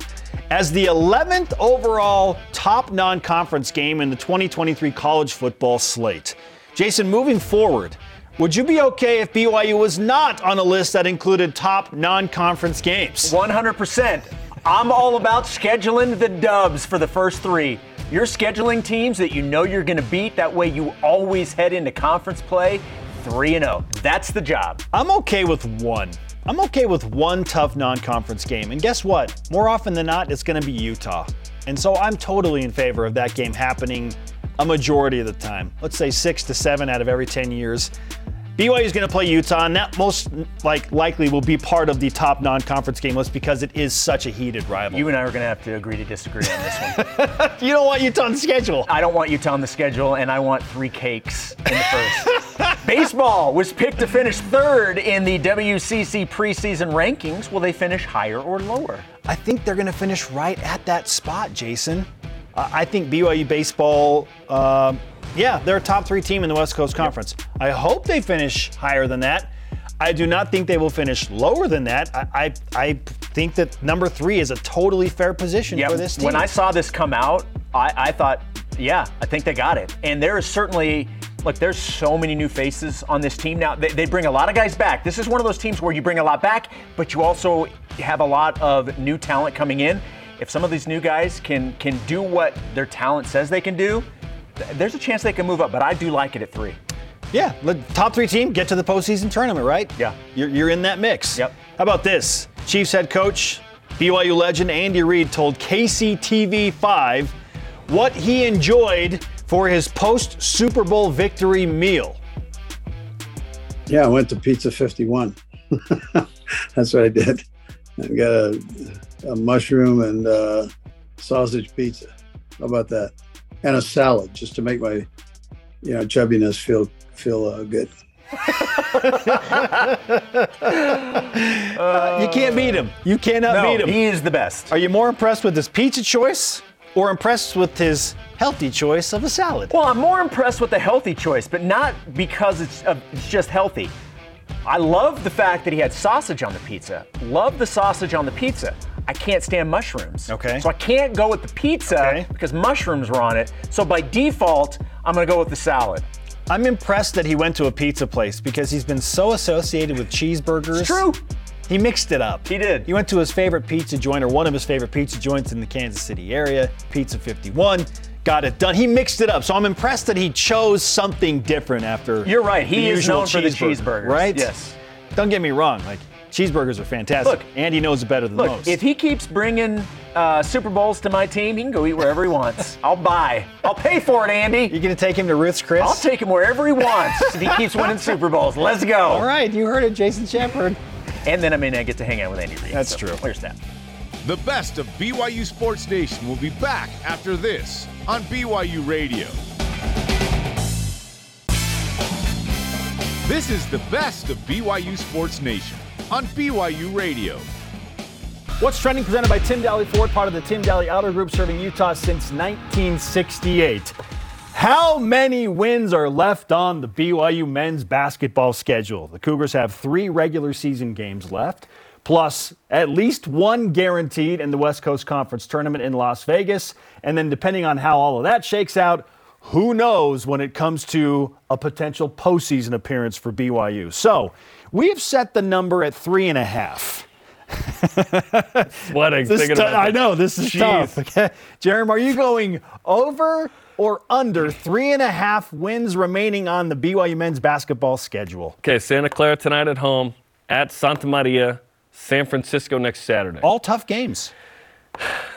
as the 11th overall top non conference game in the 2023 college football slate. Jason, moving forward, would you be okay if BYU was not on a list that included top non conference games? 100%. I'm all about scheduling the dubs for the first three. You're scheduling teams that you know you're going to beat. That way, you always head into conference play 3 0. That's the job. I'm okay with one. I'm okay with one tough non conference game. And guess what? More often than not, it's going to be Utah. And so I'm totally in favor of that game happening a majority of the time. Let's say six to seven out of every 10 years. BYU is going to play Utah, and that most like likely will be part of the top non-conference game list because it is such a heated rival. You and I are going to have to agree to disagree on this one. you don't want Utah on the schedule. I don't want Utah on the schedule, and I want three cakes in the first. Baseball was picked to finish third in the WCC preseason rankings. Will they finish higher or lower? I think they're going to finish right at that spot, Jason. Uh, I think BYU baseball, um, yeah, they're a top three team in the West Coast Conference. I hope they finish higher than that. I do not think they will finish lower than that. I I, I think that number three is a totally fair position Yeah, for this team. when I saw this come out, I, I thought, yeah, I think they got it. And there is certainly, look, there's so many new faces on this team now. They, they bring a lot of guys back. This is one of those teams where you bring a lot back, but you also have a lot of new talent coming in. If some of these new guys can can do what their talent says they can do, there's a chance they can move up. But I do like it at three. Yeah, the top three team get to the postseason tournament, right? Yeah. You're, you're in that mix. Yep. How about this? Chiefs head coach, BYU legend Andy Reid told KCTV5 what he enjoyed for his post Super Bowl victory meal. Yeah, I went to Pizza 51. That's what I did. I got a, a mushroom and uh, sausage pizza. How about that? And a salad just to make my, you know, chubbiness feel feel uh, good. Uh, you can't beat him. You cannot No, beat him. he is the best. Are you more impressed with his pizza choice or impressed with his healthy choice of a salad? Well, I'm more impressed with the healthy choice, but not because it's, uh, it's just healthy. I love the fact that he had sausage on the pizza. Love the sausage on the pizza. I can't stand mushrooms. Okay. So I can't go with the pizza Okay. because mushrooms were on it. So by default, I'm going to go with the salad. I'm impressed that he went to a pizza place because he's been so associated with cheeseburgers. It's true. He mixed it up. He did. He went to his favorite pizza joint or one of his favorite pizza joints in the Kansas City area, Pizza 51. Got it done. He mixed it up. So I'm impressed that he chose something different after. You're right. He is known for the cheeseburger, cheeseburgers. Right? Yes. Don't get me wrong. Like cheeseburgers are fantastic. Look- Andy knows it better than Look, most. if he keeps bringing uh, Super Bowls to my team, he can go eat wherever he wants. I'll buy. I'll pay for it, Andy. You're gonna take him to Ruth's Chris? I'll take him wherever he wants if he keeps winning Super Bowls. Let's go. All right, you heard it, Jason Shepard. And then I mean, I get to hang out with Andy Reid. That's so true. There's that. The best of BYU Sports Nation will be back after this on BYU Radio. This is the best of BYU Sports Nation on BYU Radio. What's trending presented by Tim Dahle Ford, part of the Tim Dahle Auto Group, serving Utah since 1968. How many wins are left on the BYU men's basketball schedule? The Cougars have three regular season games left, plus at least one guaranteed in the West Coast Conference tournament in Las Vegas. And then, depending on how all of that shakes out, who knows when it comes to a potential postseason appearance for BYU. So, we've set the number at three and a half. Sweating. This thinking tou- about I know this is Jeez. tough. Okay, Jeremy, are you going over or under three and a half wins remaining on the BYU men's basketball schedule? Okay, Santa Clara tonight at home, at Santa Maria, San Francisco next Saturday. All tough games.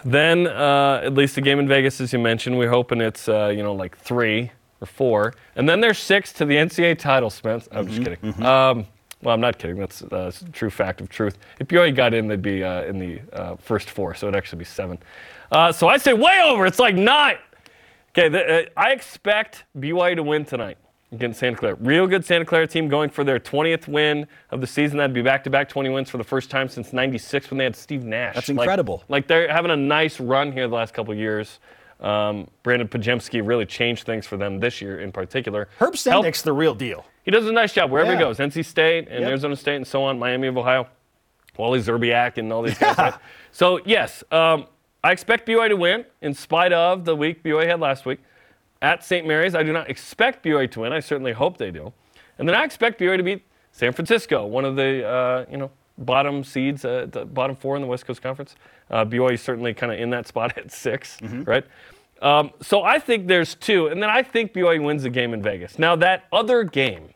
Then uh, at least the game in Vegas, as you mentioned, we're hoping it's uh, you know like three or four, and then there's six to the NCAA title. Spence, I'm just kidding. Um, well, I'm not kidding. That's uh, a true fact of truth. If BYU got in, they'd be uh, in the uh, first four, so it'd actually be seven. Uh, so I say way over. It's like nine. Okay, the, uh, I expect BYU to win tonight against Santa Clara. Real good Santa Clara team going for their 20th win of the season. That'd be back-to-back 20 wins for the first time since '96 when they had Steve Nash. That's incredible. Like, they're having a nice run here the last couple of years. Um, Brandin Podziemski really changed things for them this year in particular. Herb Help- Sendek's the real deal. He does a nice job wherever Yeah. he goes. NC State and Yep. Arizona State and so on, Miami of Ohio, Wally Szczerbiak and all these guys. So, yes, um, I expect BYU to win in spite of the week BYU had last week. At St. Mary's, I do not expect BYU to win. I certainly hope they do. And then I expect BYU to beat San Francisco, one of the, uh, you know, bottom seeds, uh, the bottom four in the West Coast Conference. Uh, BYU is certainly kind of in that spot at 6 right? Um, so I think there's two, and then I think BYU wins the game in Vegas. Now that other game,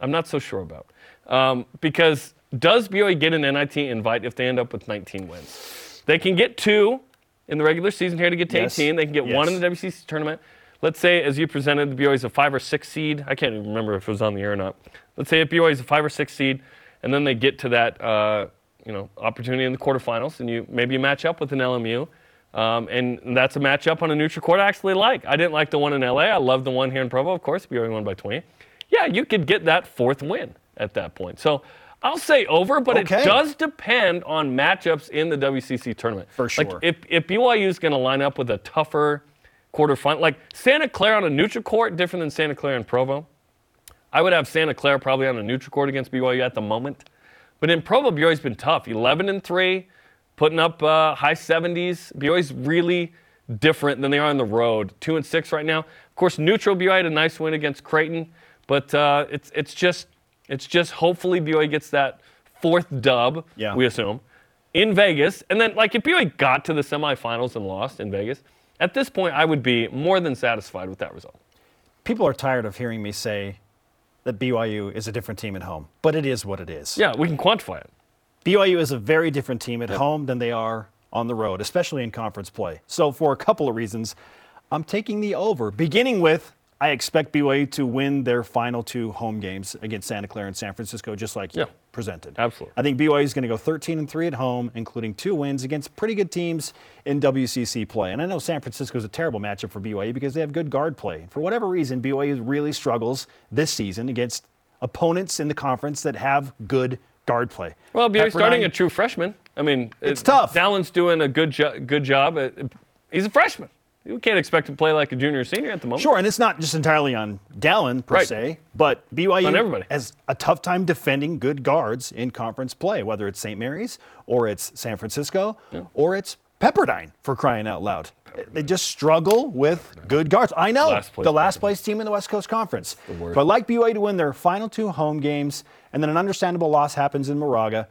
I'm not so sure about um, because does BYU get an NIT invite if they end up with 19 wins? They can get two in the regular season here to get to Yes. 18. They can get one in the WCC tournament. Let's say, as you presented, the BYU is a five or six seed. I can't even remember if it was on the air or not. Let's say if BYU is a five or six seed, and then they get to that uh, you know opportunity in the quarterfinals, and you maybe you match up with an LMU. Um, and that's a matchup on a neutral court I actually like. I didn't like the one in LA. I love the one here in Provo, of course. BYU won by 20. Yeah, you could get that fourth win at that point. So I'll say over, but Okay. it does depend on matchups in the WCC tournament. For sure. Like if, if BYU is going to line up with a tougher quarterfinal, like Santa Clara on a neutral court, different than Santa Clara and Provo. I would have Santa Clara probably on a neutral court against BYU at the moment. But in Provo, BYU's been tough. 11 and 3, putting up uh, high 70s. BYU's really different than they are on the road. 2 and 6 right now. Of course, neutral BYU had a nice win against Creighton, but uh, it's it's just it's just hopefully BYU gets that fourth dub, Yeah. we assume, in Vegas. And then like if BYU got to the semifinals and lost in Vegas, at this point I would be more than satisfied with that result. People are tired of hearing me say that BYU is a different team at home, but it is what it is. Yeah, we can quantify it. BYU is a very different team at home than they are on the road, especially in conference play. So, for a couple of reasons, I'm taking the over, beginning with I expect BYU to win their final two home games against Santa Clara and San Francisco, just like you presented. Absolutely. I think BYU is going to go 13 and 3 at home, including two wins against pretty good teams in WCC play. And I know San Francisco is a terrible matchup for BYU because they have good guard play. For whatever reason, BYU really struggles this season against opponents in the conference that have good guard play. Well, BYU's starting a true freshman. I mean, It's it- tough. Dallin's doing a good jo- good job. He's a freshman. You can't expect to play like a junior or senior at the moment. Sure, and it's not just entirely on Dallin per Right. se, but BYU has a tough time defending good guards in conference play, whether it's St. Mary's or it's San Francisco or it's Pepperdine for crying out loud. They just struggle with good guards. I know Last the last place team in the West Coast Conference. But like BYU to win their final two home games, and then an understandable loss happens in Moraga.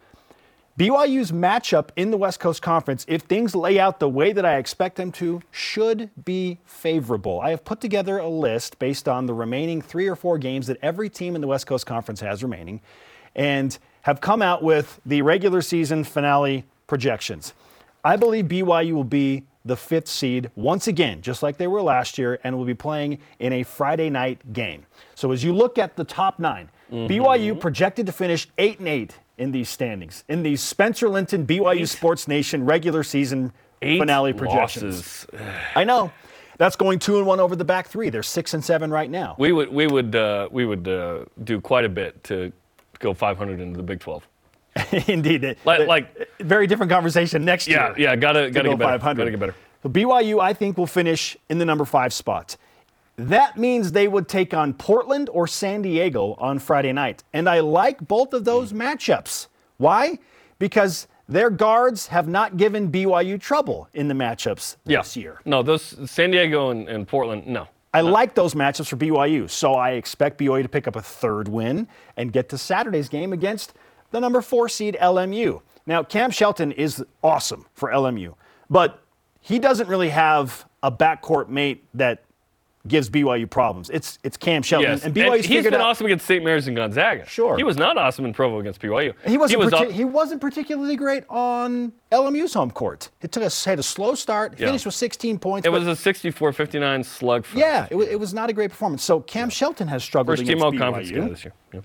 BYU's matchup in the West Coast Conference, if things lay out the way that I expect them to, should be favorable. I have put together a list based on the remaining three or four games that every team in the West Coast Conference has remaining and have come out with the regular season finale projections. I believe BYU will be the fifth seed once again, just like they were last year, and will be playing in a Friday night game. So as you look at the top 9 BYU projected to finish eight and eight in these standings, in these Spencer Linton BYU Sports Nation regular season Eight finale projections. I know. That's going two and one over the back three. They're six and seven right now. We would we would uh, we would uh, do quite a bit to go 500 into the Big 12. Indeed. Like- uh, like- very different conversation next Yeah, year. yeah, yeah, gotta gotta go get better. 500. Gotta get better. So BYU, I think, will finish in the number five spot. That means they would take on Portland or San Diego on Friday night. And I like both of those matchups. Why? Because their guards have not given BYU trouble in the matchups this year. No, those San Diego and, and Portland. No. I like those matchups for BYU, so I expect BYU to pick up a third win and get to Saturday's game against the number four seed LMU. Now, Cam Shelton is awesome for LMU, but he doesn't really have a backcourt mate that gives BYU problems. It's it's Cam Shelton, Yes, and and BYU's he's figured been out. awesome against St. Mary's and Gonzaga. Sure. He was not awesome in Provo against BYU. He wasn't. He was aw- he wasn't particularly great on LMU's home court. It took us had a slow start. Yeah. Finished with 16 points. It was a 64-59 slug. yeah, it, it was not a great performance. So Cam Shelton has struggled First team against all BYU. conference guy this year. Yeah.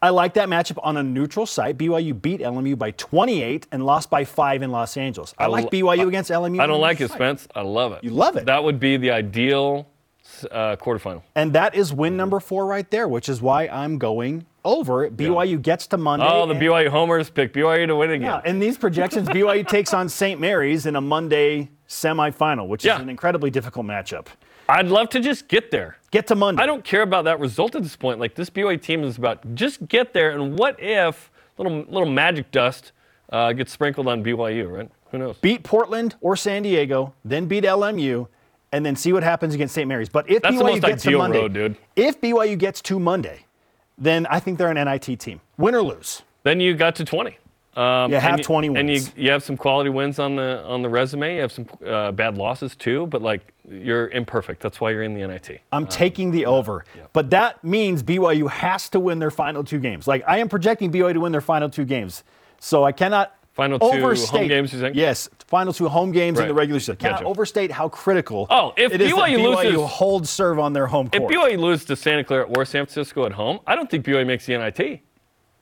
I like that matchup on a neutral site. BYU beat LMU by 28 and lost by five in Los Angeles. I, like lo- BYU against LMU. I don't like it, site. Spence. I love it. You love it. That would be the ideal uh, quarterfinal. And that is win number four right there, which is why I'm going over. BYU gets to Monday. Oh, the BYU homers pick BYU to win again. Yeah, in these projections, BYU takes on St. Mary's in a Monday semifinal, which Yeah. is an incredibly difficult matchup. I'd love to just get there. Get to Monday. I don't care about that result at this point. Like this BYU team is about just get there, and what if little little magic dust uh, gets sprinkled on BYU? Right? Who knows? beat Portland or San Diego, then beat LMU, and then see what happens against St. Mary's. But if That's the BYU most gets to ideal Monday, road, dude. if BYU gets to Monday, then I think they're an NIT team, win or lose. Then you got to 20. Um, You have and 20 and you, wins. you have some quality wins on the on the resume. You have some uh, bad losses too, but like you're imperfect. That's why you're in the NIT. I'm taking the over. But that means BYU has to win their final two games. Like I am projecting BYU to win their final two games. So I cannot Final two home games, you think? Yes, final two home games in the regular season. Cannot Gotcha. overstate how critical Oh, if it is that BYU BYU loses- holds serve on their home court. If. BYU loses to Santa Clara or San Francisco at home, I don't think BYU makes the NIT.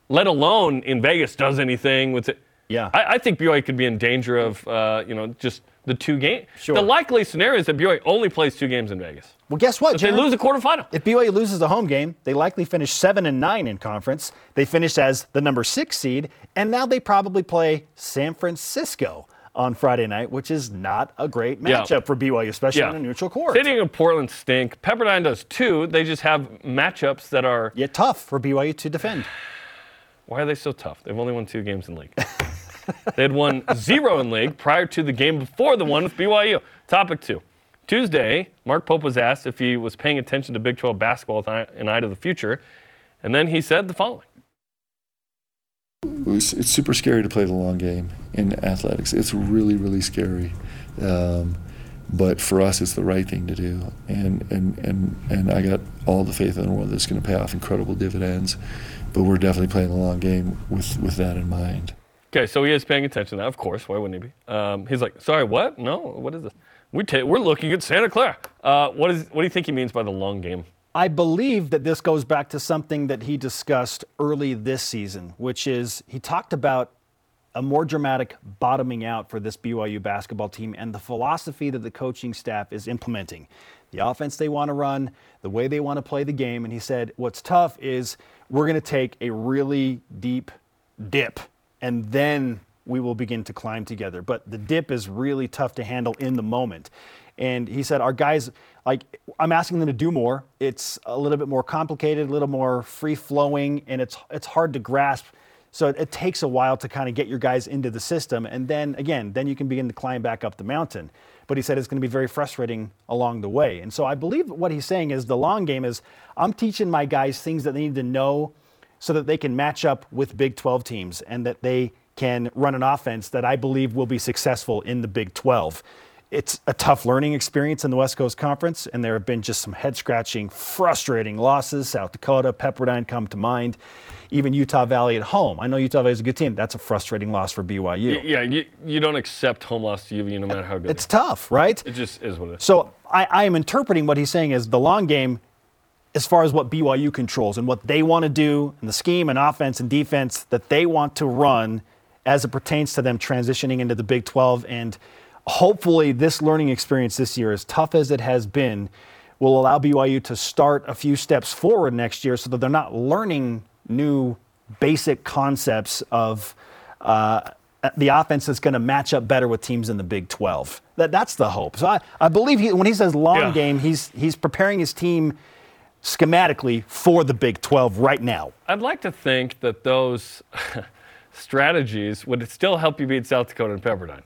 Let alone in Vegas does anything with it. Yeah. I, I think BYU could be in danger of uh, you know just the two games. Sure. The likely scenario is that BYU only plays two games in Vegas. well, guess what? If they Jared? lose a quarterfinal. If BYU loses the home game, they likely finish seven and nine in conference. They finish as the number six seed, and now they probably play San Francisco on Friday night, which is not a great Yeah. matchup for BYU, especially Yeah. on a neutral court. City and Portland stink. Pepperdine does too. They just have matchups that are yet tough for BYU to defend. Why are they so tough? They've only won two games in league. they had won zero in league prior to the game before the one with BYU. Topic two. Tuesday, Mark Pope was asked if he was paying attention to Big 12 basketball in eye to the future, and then he said the following. It's, super scary to play the long game in athletics. It's really, really scary. Um, but for us, it's the right thing to do. And, and, and, and I got all the faith in the world that it's going to pay off incredible dividends. But we're definitely playing the long game with, with that in mind. Okay, so he is paying attention to that, of course. Why wouldn't he be? Um, he's like, sorry, what? No, what is this? We ta- we're looking at Santa Clara. Uh, what, is, what do you think he means by the long game? I believe that this goes back to something that he discussed early this season, which is he talked about a more dramatic bottoming out for this BYU basketball team and the philosophy that the coaching staff is implementing. The offense they want to run, the way they want to play the game. And he said, what's tough is we're going to take a really deep dip and then we will begin to climb together. But the dip is really tough to handle in the moment. And he said, Our guys, like, I'm asking them to do more. It's a little bit more complicated, a little more free flowing, and it's, it's hard to grasp. So it, it takes a while to kind of get your guys into the system. And then again, then you can begin to climb back up the mountain. But he said it's going to be very frustrating along the way. And so I believe what he's saying is the long game is I'm teaching my guys things that they need to know so that they can match up with Big 12 teams and that they can run an offense that I believe will be successful in the Big 12. It's a tough learning experience in the West Coast Conference, and there have been just some head scratching, frustrating losses. South Dakota, Pepperdine come to mind, even Utah Valley at home. I know Utah Valley is a good team. That's a frustrating loss for BYU. Yeah, you, you don't accept home loss to UVU no matter how good. It's tough, right? It just is what it is. So I, I am interpreting what he's saying as the long game as far as what BYU controls and what they want to do and the scheme and offense and defense that they want to run as it pertains to them transitioning into the Big 12. And hopefully, this learning experience this year, as tough as it has been, will allow BYU to start a few steps forward next year so that they're not learning new basic concepts of. Uh, the offense that's going to match up better with teams in the Big 12. That, that's the hope. So I, I believe he, when he says long Yeah. game, he's, he's preparing his team schematically for the Big 12 right now. I'd like to think that those strategies would it still help you beat South Dakota and Pepperdine.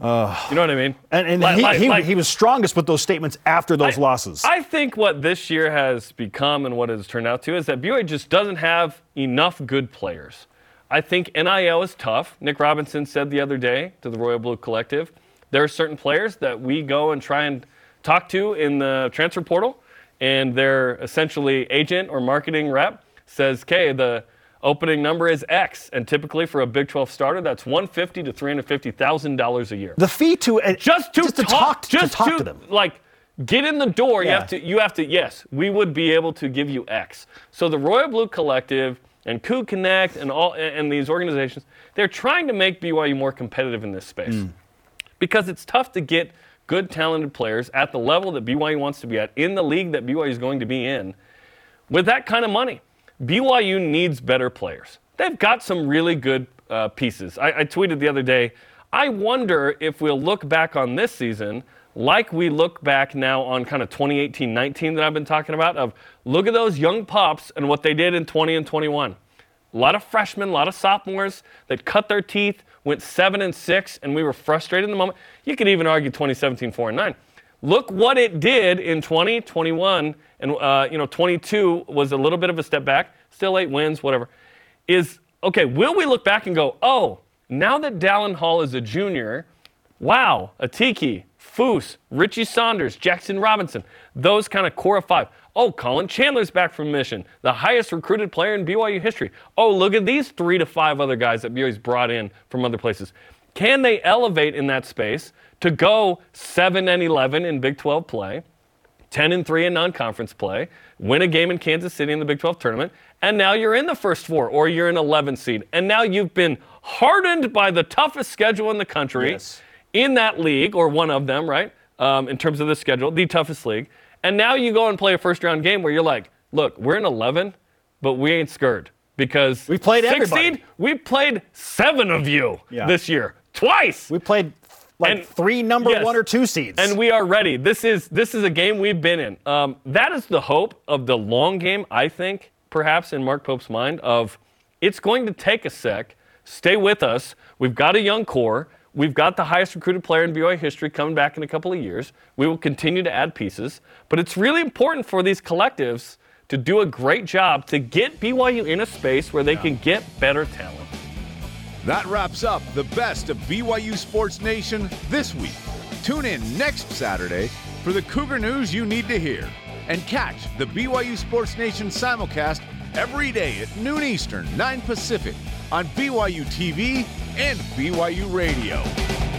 you know what I mean? And, and Like- he, like- he, like- he was strongest with those statements after those losses. I think what this year has become and what it has turned out to is that BYU just doesn't have enough good players. I think NIL is tough. Nick Robinson said the other day to the Royal Blue Collective, there are certain players that we go and try and talk to in the transfer portal, and their essentially agent or marketing rep says, "Okay, the opening number is X, and typically for a Big 12 starter, that's 150 to 350 thousand dollars a year." the fee to uh, just to, just to talk, talk- to talk to them. like get in the door. You have to. You have to. Yes, we would be able to give you X. So the Royal Blue Collective and Coup Connect and all and these organizations, they're trying to make BYU more competitive in this space Mm. because it's tough to get good, talented players at the level that BYU wants to be at in the league that BYU is going to be in with that kind of money. BYU needs better players. They've got some really good uh, pieces. I, I tweeted the other day. I wonder if we'll look back on this season like we look back now on kind of 2018 19 that I've been talking about of look at those young pops and what they did in 20 and 21. A lot of freshmen, a lot of sophomores that cut their teeth, went seven and six, and we were frustrated in the moment. You could even argue 2017, four and nine. Look what it did in 20, 21, and uh, you know 22 was a little bit of a step back. Still eight wins, whatever. Is okay. Will we look back and go, oh, now that Dallin Hall is a junior, wow, Atiki, Foose, Richie Saunders, Jackson Robinson, those kind of core of five. Oh, Collin Chandler's back from mission, the highest recruited player in BYU history. Oh, look at these three to five other guys that BYU's brought in from other places. Can they elevate in that space to go 7 and 11 in Big 12 play, 10 and 3 in non-conference play, win a game in Kansas City in the Big 12 tournament, and now you're in the first four or you're an 11 seed. And now you've been hardened by the toughest schedule in the country in that league, or one of them, right? Um, in terms of the schedule, the toughest league. And now you go and play a first round game where you're like, look, we're in 11, but we ain't scared because we played six everybody. seed. We played seven of you Yeah. this year, twice. We played like And- three number yes. one or two seeds. And we are ready. This is this is a game we've been in. Um, that is the hope of the long game, I think, perhaps in Mark Pope's mind, of it's going to take a sec. Stay with us. We've got a young core. We've got the highest recruited player in BYU history coming back in a couple of years. We will continue to add pieces. But it's really important for these collectives to do a great job to get BYU in a space where they can get better talent. That wraps up the best of BYU Sports Nation this week. Tune in next Saturday for the Cougar news you need to hear. And catch the BYU Sports Nation simulcast every day at noon Eastern, 9 Pacific on BYU TV and BYU Radio.